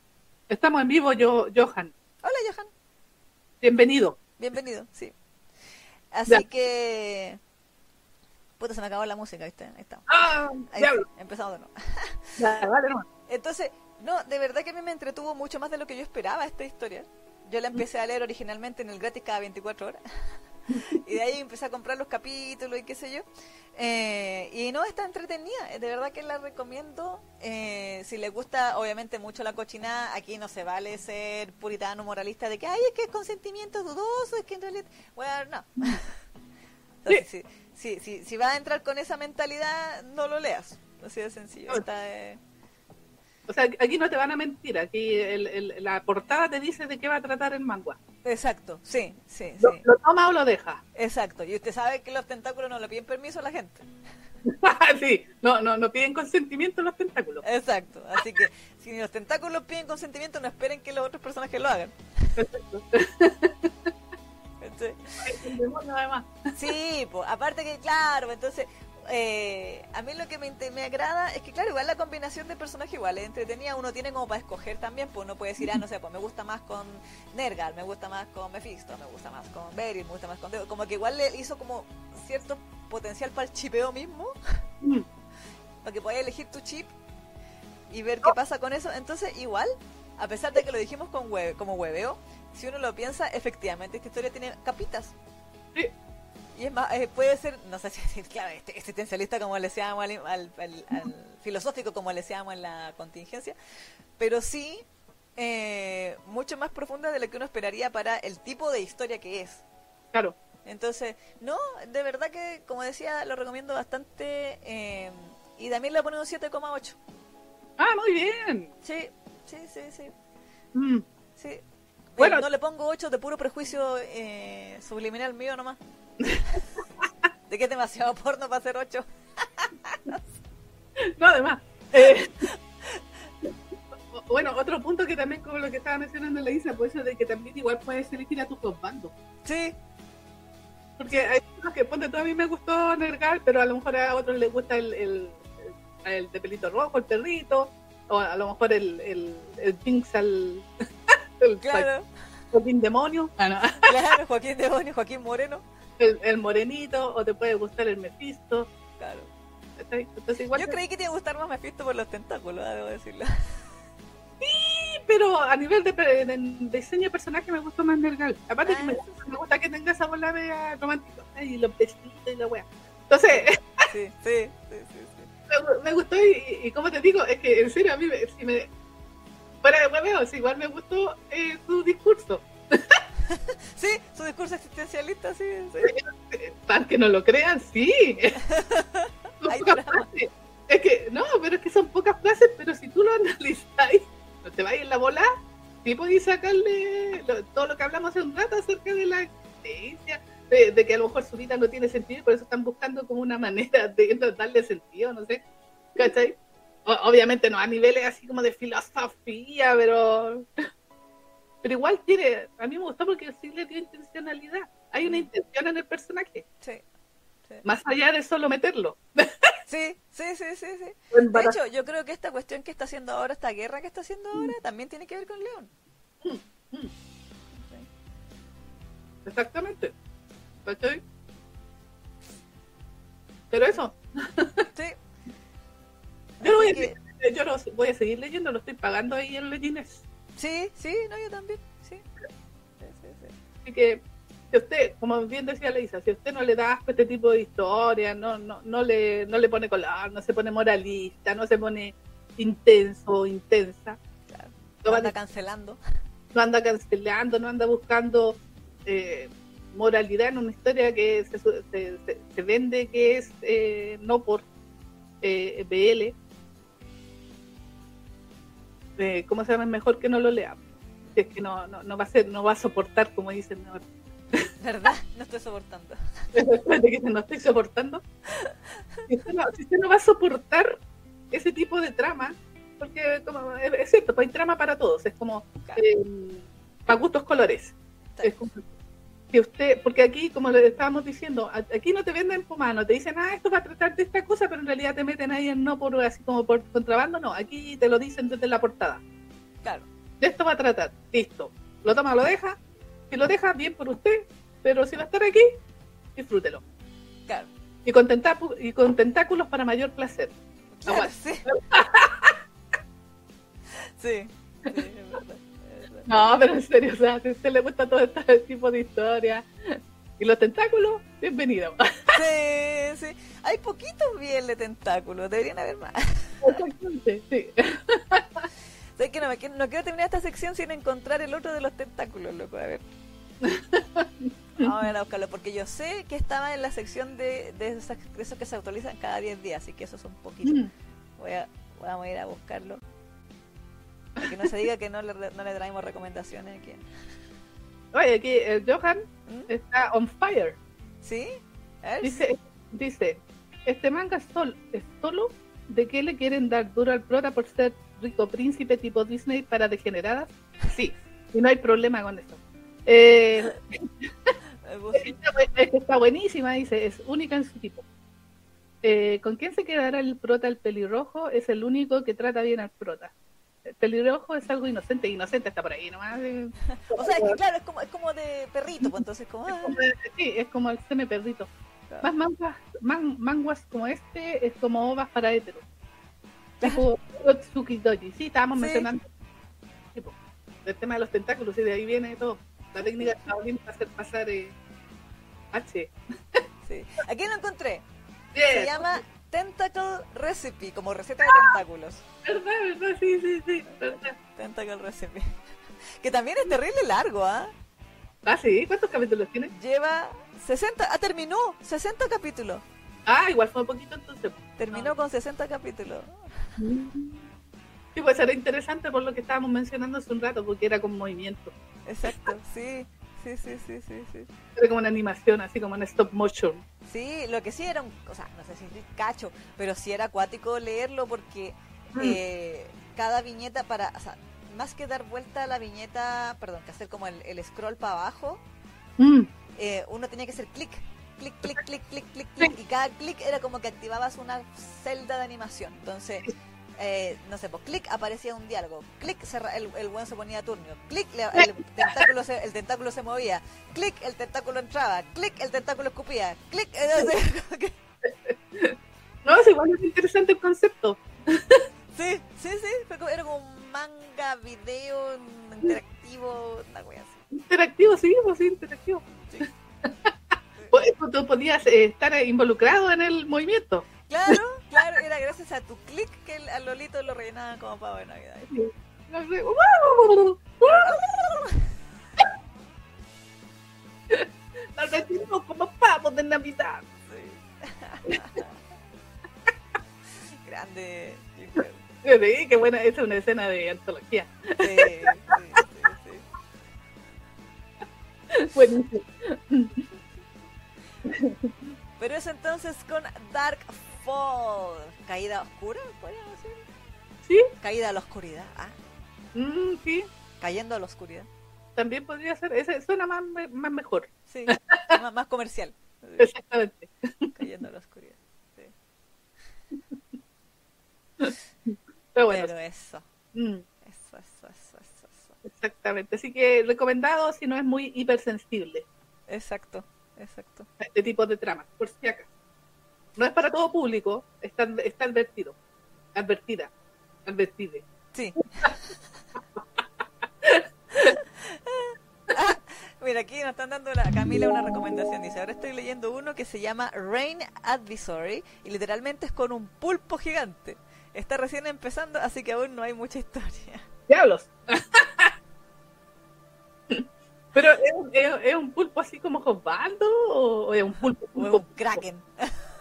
Estamos en vivo, yo, Johan. Hola, Johan. Bienvenido. Bienvenido, sí. Así Ya. que... Puta, se me acabó la música, ¿viste? Ahí estamos. Ah, Ahí empezamos de nuevo. Ya, vale, no. Entonces, no, de verdad que a mí me entretuvo mucho más de lo que yo esperaba esta historia. Yo la empecé a leer originalmente en el gratis cada 24 horas. Y de ahí empecé a comprar los capítulos y qué sé yo. Eh, y no, está entretenida. De verdad que la recomiendo. Eh, si les gusta, obviamente, mucho la cochinada, aquí no se vale ser puritano moralista de que, ay, es que es consentimiento dudoso, es que en realidad... Bueno, no. Entonces, si, si, si, si vas a entrar con esa mentalidad, no lo leas. Así de sencillo. Está, eh, O sea, aquí no te van a mentir. Aquí el- el- la portada te dice de qué va a tratar el manga. Exacto, sí, sí, Lo, sí. lo toma o lo deja. Exacto. Y usted sabe que los tentáculos no le piden permiso a la gente. sí, no, no, no piden consentimiento los tentáculos. Exacto. Así que si los tentáculos piden consentimiento, no esperen que los otros personajes lo hagan. Sí, pues, aparte que, claro, entonces, eh, a mí lo que me, me agrada es que, claro, igual la combinación de personajes igual es entretenida, uno tiene como para escoger también, pues uno puede decir, ah, no sé, pues me gusta más con Nergal, me gusta más con Mephisto, me gusta más con Beryl, me gusta más con Deo, como que igual le hizo como cierto potencial para el chipeo mismo, Mm. para que podáis elegir tu chip y ver qué pasa con eso. Entonces, igual, a pesar de que lo dijimos con hue- como hueveo, si uno lo piensa, efectivamente esta historia tiene capitas. Sí. Y es más, eh, puede ser, no sé si claro, este, existencialista como le decíamos al, al- al- al filosófico como le decíamos en la contingencia, pero sí eh, mucho más profunda de lo que uno esperaría para el tipo de historia que es. Claro. Entonces, no, de verdad que, como decía, lo recomiendo bastante. eh, y también le ponen un 7,8. Ah, muy bien. Sí, sí, sí, sí. Mm. sí. Bueno. Bueno, no le pongo 8 de puro prejuicio eh, subliminal mío nomás. de que es demasiado porno para ser 8. No, además. eh, bueno, otro punto que también, como lo que estaba mencionando la Isa, pues eso de que también igual puedes elegir a tus dos bandos. Sí, Porque hay unos que, ponte, tú a mí me gustó Nergal, pero a lo mejor a otros les gusta el, el, el- el de pelito rojo, el perrito, o a lo mejor el, el, el Jinx al. el claro. Joaquín Demonio, ah, no, Claro, Joaquín Demonio, Joaquín Moreno. El, el morenito, o te puede gustar el Mephisto. Claro. Entonces, igual Yo te- creí que te iba a gustar más Mephisto por los tentáculos, ah, debo decirlo. pero a nivel de, diseño de personaje me gustó más Nergal. Aparte que Ah, me, eso me gusta que tenga esa bola de romántico y los vestidos y la wea. Entonces, Sí, sí, sí, sí. sí. me, me gustó y, y como te digo, es que en serio a mí me, si me fuera de hueveo, si igual me gustó eh, su discurso. Sí, su discurso existencialista, sí, sí. Para que no lo crean, sí. Son Hay pocas frases. Es que, no, pero es que son pocas frases, pero si tú lo analizas, no te vayas en la bola, sí podéis sacarle lo- todo lo que hablamos hace un rato acerca de la existencia, de, de que a lo mejor su vida no tiene sentido y por eso están buscando como una manera de darle sentido, no sé. ¿Cachai? O- obviamente no a niveles así como de filosofía, pero pero igual tiene, a mí me gustó porque sí le dio intencionalidad. Hay una intención en el personaje, Sí, más allá de solo meterlo. sí, sí, sí, sí, sí. De hecho, yo creo que esta cuestión que está haciendo ahora, esta guerra que está haciendo ahora, también tiene que ver con León. Mm, mm. Exactamente. ¿Cachai? Pero eso, Sí. yo, lo voy, a, que- yo voy a seguir leyendo, lo estoy pagando ahí en Legines. Sí, sí, no, yo también. Sí. Sí, sí, sí. Así que, si usted, como bien decía Leisa, si usted no le da asco a este tipo de historias, no, no, no, le, no le pone color, no se pone moralista, no se pone intenso o intensa, Claro. no, Anda cancelando. no anda cancelando, no anda buscando eh, moralidad en una historia que se, su- se, se- se vende que es eh, no por eh, BL. Eh, ¿Cómo se llama? Es mejor que no lo lea. Si es que no, no, no va a ser, no va a soportar, como dicen ahora. ¿Verdad? No estoy soportando. Espérate que no estoy soportando. Si usted, no, si usted no va a soportar ese tipo de trama, porque como, es cierto, pues hay trama para todos, es como Claro. eh, para gustos colores. Es como que usted, porque aquí, como le estábamos diciendo, aquí no te venden pomano, te dicen, ah, esto va a tratar de esta cosa, pero en realidad te meten ahí en no por así como por contrabando, no, aquí te lo dicen desde la portada. Claro. De esto va a tratar, listo. Lo toma, lo deja, si lo deja, bien por usted, pero si va a estar aquí, disfrútelo. Claro. Y con, y con tentáculos para mayor placer. Claro, sí. Sí, es verdad. No, pero en serio, o sea, si a usted le gusta todo este tipo de historias y los tentáculos, bienvenido. Sí, sí. Hay poquitos bien de tentáculos, deberían haber más. Exactamente, sí. Sé que no, me, quiero- no quiero terminar esta sección sin encontrar el otro de los tentáculos, loco. A ver. Vamos a ver a buscarlo, porque yo sé que estaba en la sección de, de, esas- de esos que se actualizan cada 10 días, así que esos son poquitos. Mm. Voy a, vamos a ir a buscarlo. Que no se diga que no le, no le traemos recomendaciones aquí. Oye, aquí el Johan ¿Mm? está on fire. ¿Sí? Dice, dice, este manga es, sol- es solo de que le quieren dar duro al prota por ser rico príncipe tipo Disney para degeneradas. Sí, y no hay problema con eso. Eh, me puse- es que está buenísima, dice, es única en su tipo. Eh, ¿Con quién se quedará el prota? El pelirrojo es el único que trata bien al prota. El pelirrojo es algo inocente, inocente está por ahí nomás. eh. O sea, es que claro, es como, es como de perrito, pues entonces como... Es ah, como- sí, es como el seme perrito. claro. Más manguas, man- manguas como este es como ovas para héteros. Tipo Otsuki Doji. Sí, estábamos Sí. mencionando tipo, el tema de los tentáculos y de ahí viene todo. La técnica de Shaolin para hacer pasar eh, H. Sí. Aquí lo encontré. Se Bien. llama Tentacle Recipe, como receta de tentáculos. ¿Verdad, verdad? Sí, sí, sí. verdad. Tentacle Recipe. Que también es terrible largo, ¿ah? Ah, sí. ¿Cuántos capítulos tiene? Lleva 60, ah, terminó, 60 capítulos. Ah, igual fue un poquito entonces. Terminó con 60 capítulos. Sí, pues era interesante por lo que estábamos mencionando hace un rato, porque era con movimiento. Exacto, sí, sí, sí, sí, sí, sí. Era como una animación, así como en stop motion. Sí, lo que sí era un, o sea, no sé si es cacho, pero sí era acuático leerlo porque Mm. eh, cada viñeta para, o sea, más que dar vuelta a la viñeta, perdón, que hacer como el, el scroll para abajo, Mm. eh, uno tenía que hacer clic, clic, clic, clic, clic, clic, clic, y cada clic era como que activabas una celda de animación. Entonces, eh, no sé, pues clic aparecía un diálogo, clic el, el buen se ponía turnio, clic le- el tentáculo se, el tentáculo se movía, clic el tentáculo entraba, clic el tentáculo escupía, clic, eh, no es igual es interesante el concepto. sí, sí, sí, fue como- era como un manga, video, interactivo, una wea así. Interactivo, sí, pues sí, interactivo. Sí. Pues, tú- Tú podías eh, estar involucrado en el movimiento. Claro, claro, era gracias a tu clic que el, al Lolito lo rellenaban como pavo de Navidad. Nos sentimos como pavos de Navidad. Sí. Grande. Sí, qué buena, esa es una escena de antología. Sí, sí, sí, sí. Buenísimo. Pero eso entonces con Dark Fall. Caída oscura, podríamos decir. ¿Sí? Caída a la oscuridad. Ah, Mm, sí, cayendo a la oscuridad. también podría ser. Ese suena más, más mejor. Sí, más, más comercial. Exactamente. Cayendo a la oscuridad. Sí. Pero bueno, Pero eso, mm, eso, eso, eso, eso, eso. exactamente. Así que recomendado si no es muy hipersensible. Exacto, exacto. Este tipo de tramas, por si acaso. No es para todo público, está, está advertido. Advertida. Advertide. Sí. Ah, mira, aquí nos están dando la Camila una recomendación. Dice, ahora estoy leyendo uno que se llama Rain Advisory y literalmente es con un pulpo gigante. Está recién empezando, así que aún no hay mucha historia. ¡Diablos! Pero ¿es, un- es- es un pulpo así como Osvaldo o es un pulpo? O es un kraken.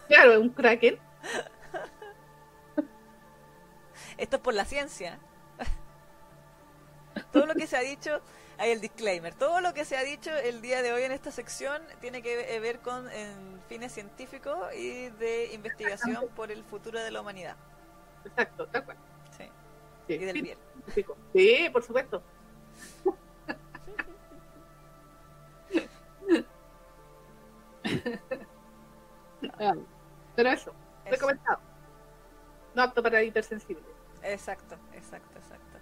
Claro, es un kraken. Esto es por la ciencia. Todo lo que se ha dicho, hay el disclaimer, todo lo que se ha dicho el día de hoy en esta sección tiene que ver con en fines científicos y de investigación por el futuro de la humanidad. Exacto, tal cual. Sí. Sí, Y del bien. Sí, por supuesto. Pero eso, Eso. recomendado. No apto para hipersensibles. Exacto, exacto, exacto.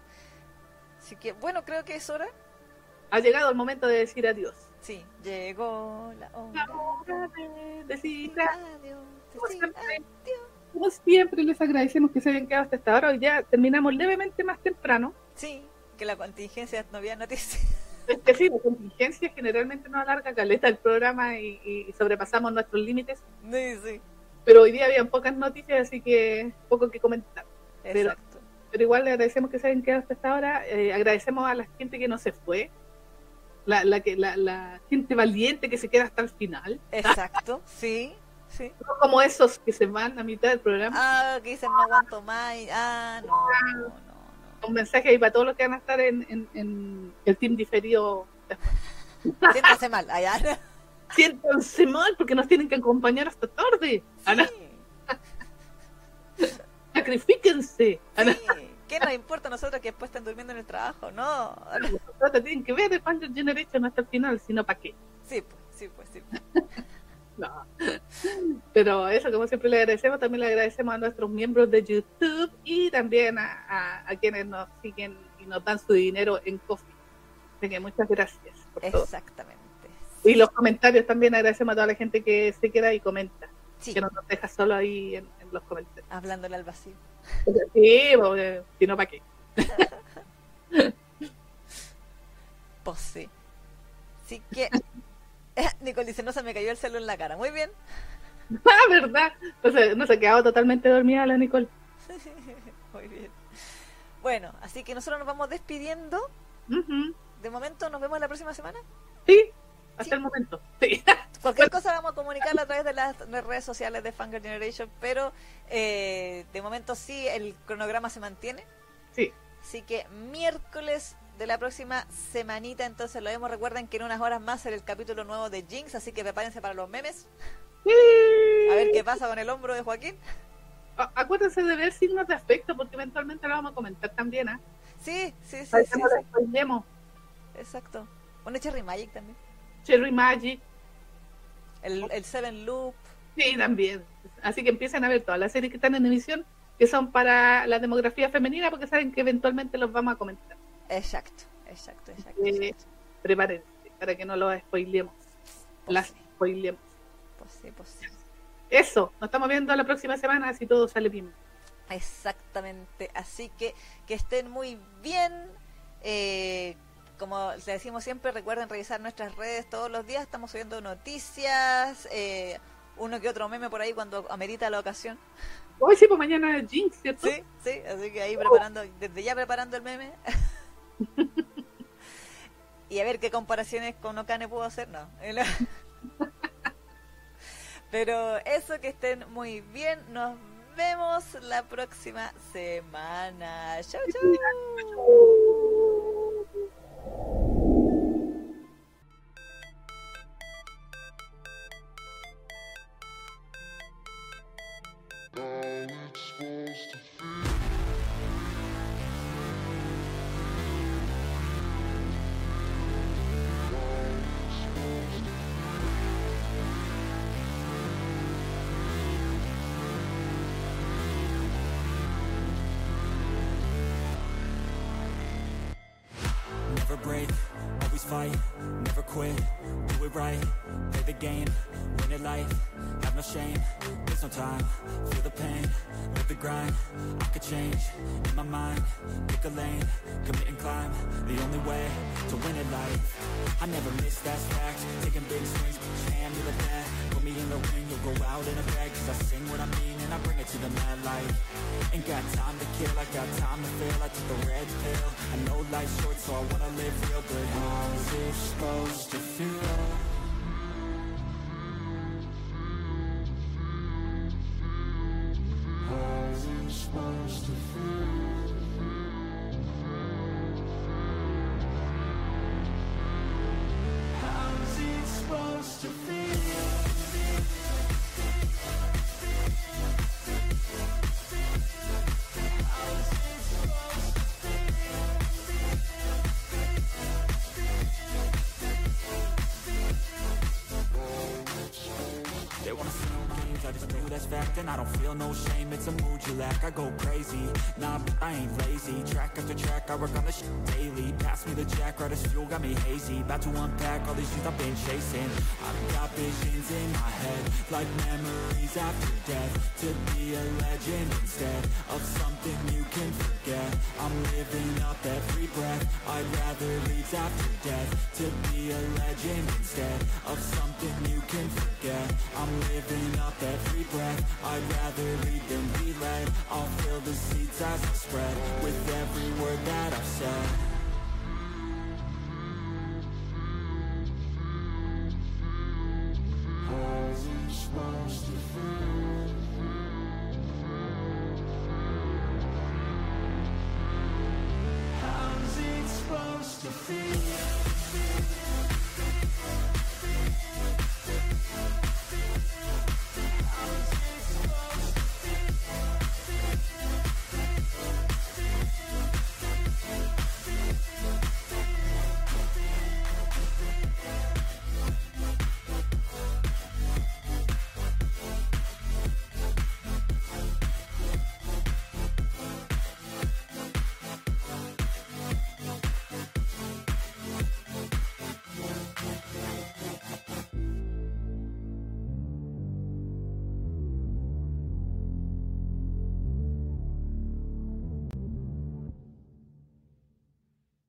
Así que, bueno, creo que es hora. Ha llegado el momento de decir adiós. Sí, llegó la hora. La hora de decir Adiós, Como decir siempre, adiós. Como siempre, les agradecemos que se hayan quedado hasta esta hora. Hoy ya terminamos levemente más temprano. Sí, que la contingencia no había noticias. Es que sí, la contingencia generalmente nos alarga caleta el programa y, y sobrepasamos nuestros límites. Sí, sí, Pero hoy día habían pocas noticias, así que poco que comentar. Pero-. Pero igual le agradecemos que se hayan quedado hasta esta hora. Eh, agradecemos a la gente que no se fue. La, la, que, la, la gente valiente que se queda hasta el final. Exacto, sí, sí. No como esos que se van a mitad del programa. Ah, que dicen no aguanto más. Ah, no, no, no. Un mensaje ahí para todos los que van a estar en, en, en el team diferido. no. Siéntase mal, allá. Siéntanse mal porque nos tienen que acompañar hasta tarde. Ana, Sí, sacrifíquense. Sí. ¿Qué nos importa a nosotros que después estén durmiendo en el trabajo? No. no te tienen que ver el Panther Generation hasta el final, sino para qué. Sí, pues, sí, pues, sí. No. Pero eso, como siempre le agradecemos, también le agradecemos a nuestros miembros de YouTube y también a, a- a quienes nos siguen y nos dan su dinero en Coffee. Así que muchas gracias por todo. Y los comentarios también agradecemos a toda la gente que se queda y comenta, Sí, que no nos deja solo ahí en, en los comentarios. hablándole al vacío. Sí, porque si no, ¿para qué? Pues sí. Así que. Nicole dice: No se me cayó el celo en la cara. Muy bien. Ah, ¿verdad? Entonces, no se ha quedado totalmente dormida la Nicole. Muy bien. Bueno, así que nosotros nos vamos despidiendo. De momento, nos vemos la próxima semana. Sí, hasta Sí. el momento. Sí. Cualquier cosa vamos a comunicarla a través de las redes sociales de Fangirl Generation, pero eh, de momento sí, el cronograma se mantiene. Sí. Así que miércoles de la próxima semanita, entonces lo vemos. Recuerden que en unas horas más será el capítulo nuevo de Jinx, así que prepárense para los memes. A ver qué pasa con el hombro de Joaquín. A- Acuérdense de ver signos de afecto porque eventualmente lo vamos a comentar también. ¿ah? Sí, sí, sí, sí, sí. spoilemos. Exacto. Bueno, Cherry Magic también. Cherry Magic. El, el Seven Loop. Sí, también. Así que empiecen a ver todas las series que están en emisión que son para la demografía femenina porque saben que eventualmente los vamos a comentar. Exacto, exacto, exacto. Eh, exacto. prepárense para que no los spoilemos. Pues Las sí, spoilemos. pues sí, pues sí. Eso, nos estamos viendo la próxima semana si todo sale bien. Exactamente. Así que que estén muy bien. Eh, como les decimos siempre, recuerden revisar nuestras redes todos los días. Estamos subiendo noticias, eh, uno que otro meme por ahí cuando amerita la ocasión. Hoy sí, pues mañana es Jinx, ¿cierto? Sí, sí. Así que ahí preparando, desde ya preparando el meme. y a ver qué comparaciones con Okane puedo hacer. No. Pero eso, que estén muy bien. Nos vemos la próxima semana. Chau, chau. you no time, feel the pain, live the grind, I could change, in my mind, pick a lane, commit and climb, the only way to win it life, I never miss, that fact, taking big swings, put your hand to the bat, put me in the ring, you'll go out in a bag, cause I sing what I mean and I bring it to the mad light, ain't got time to kill, I got time to feel, I took the red pill, I know life's short so I wanna live real, but how's it supposed to feel? No shame, lack I go crazy, nah, I ain't lazy. Track after track, I work on shit daily. Pass me the jack, right as fuel, got me hazy. About to unpack all these things I've been chasing. I've got visions in my head Like memories after death. To be a legend instead Of something you can forget. I'm living up every breath. I'd rather leave after death. To be a legend instead Of something you can forget. I'm living up every breath. I'd rather lead than be led I'll fill the seats as I spread With every word that I've said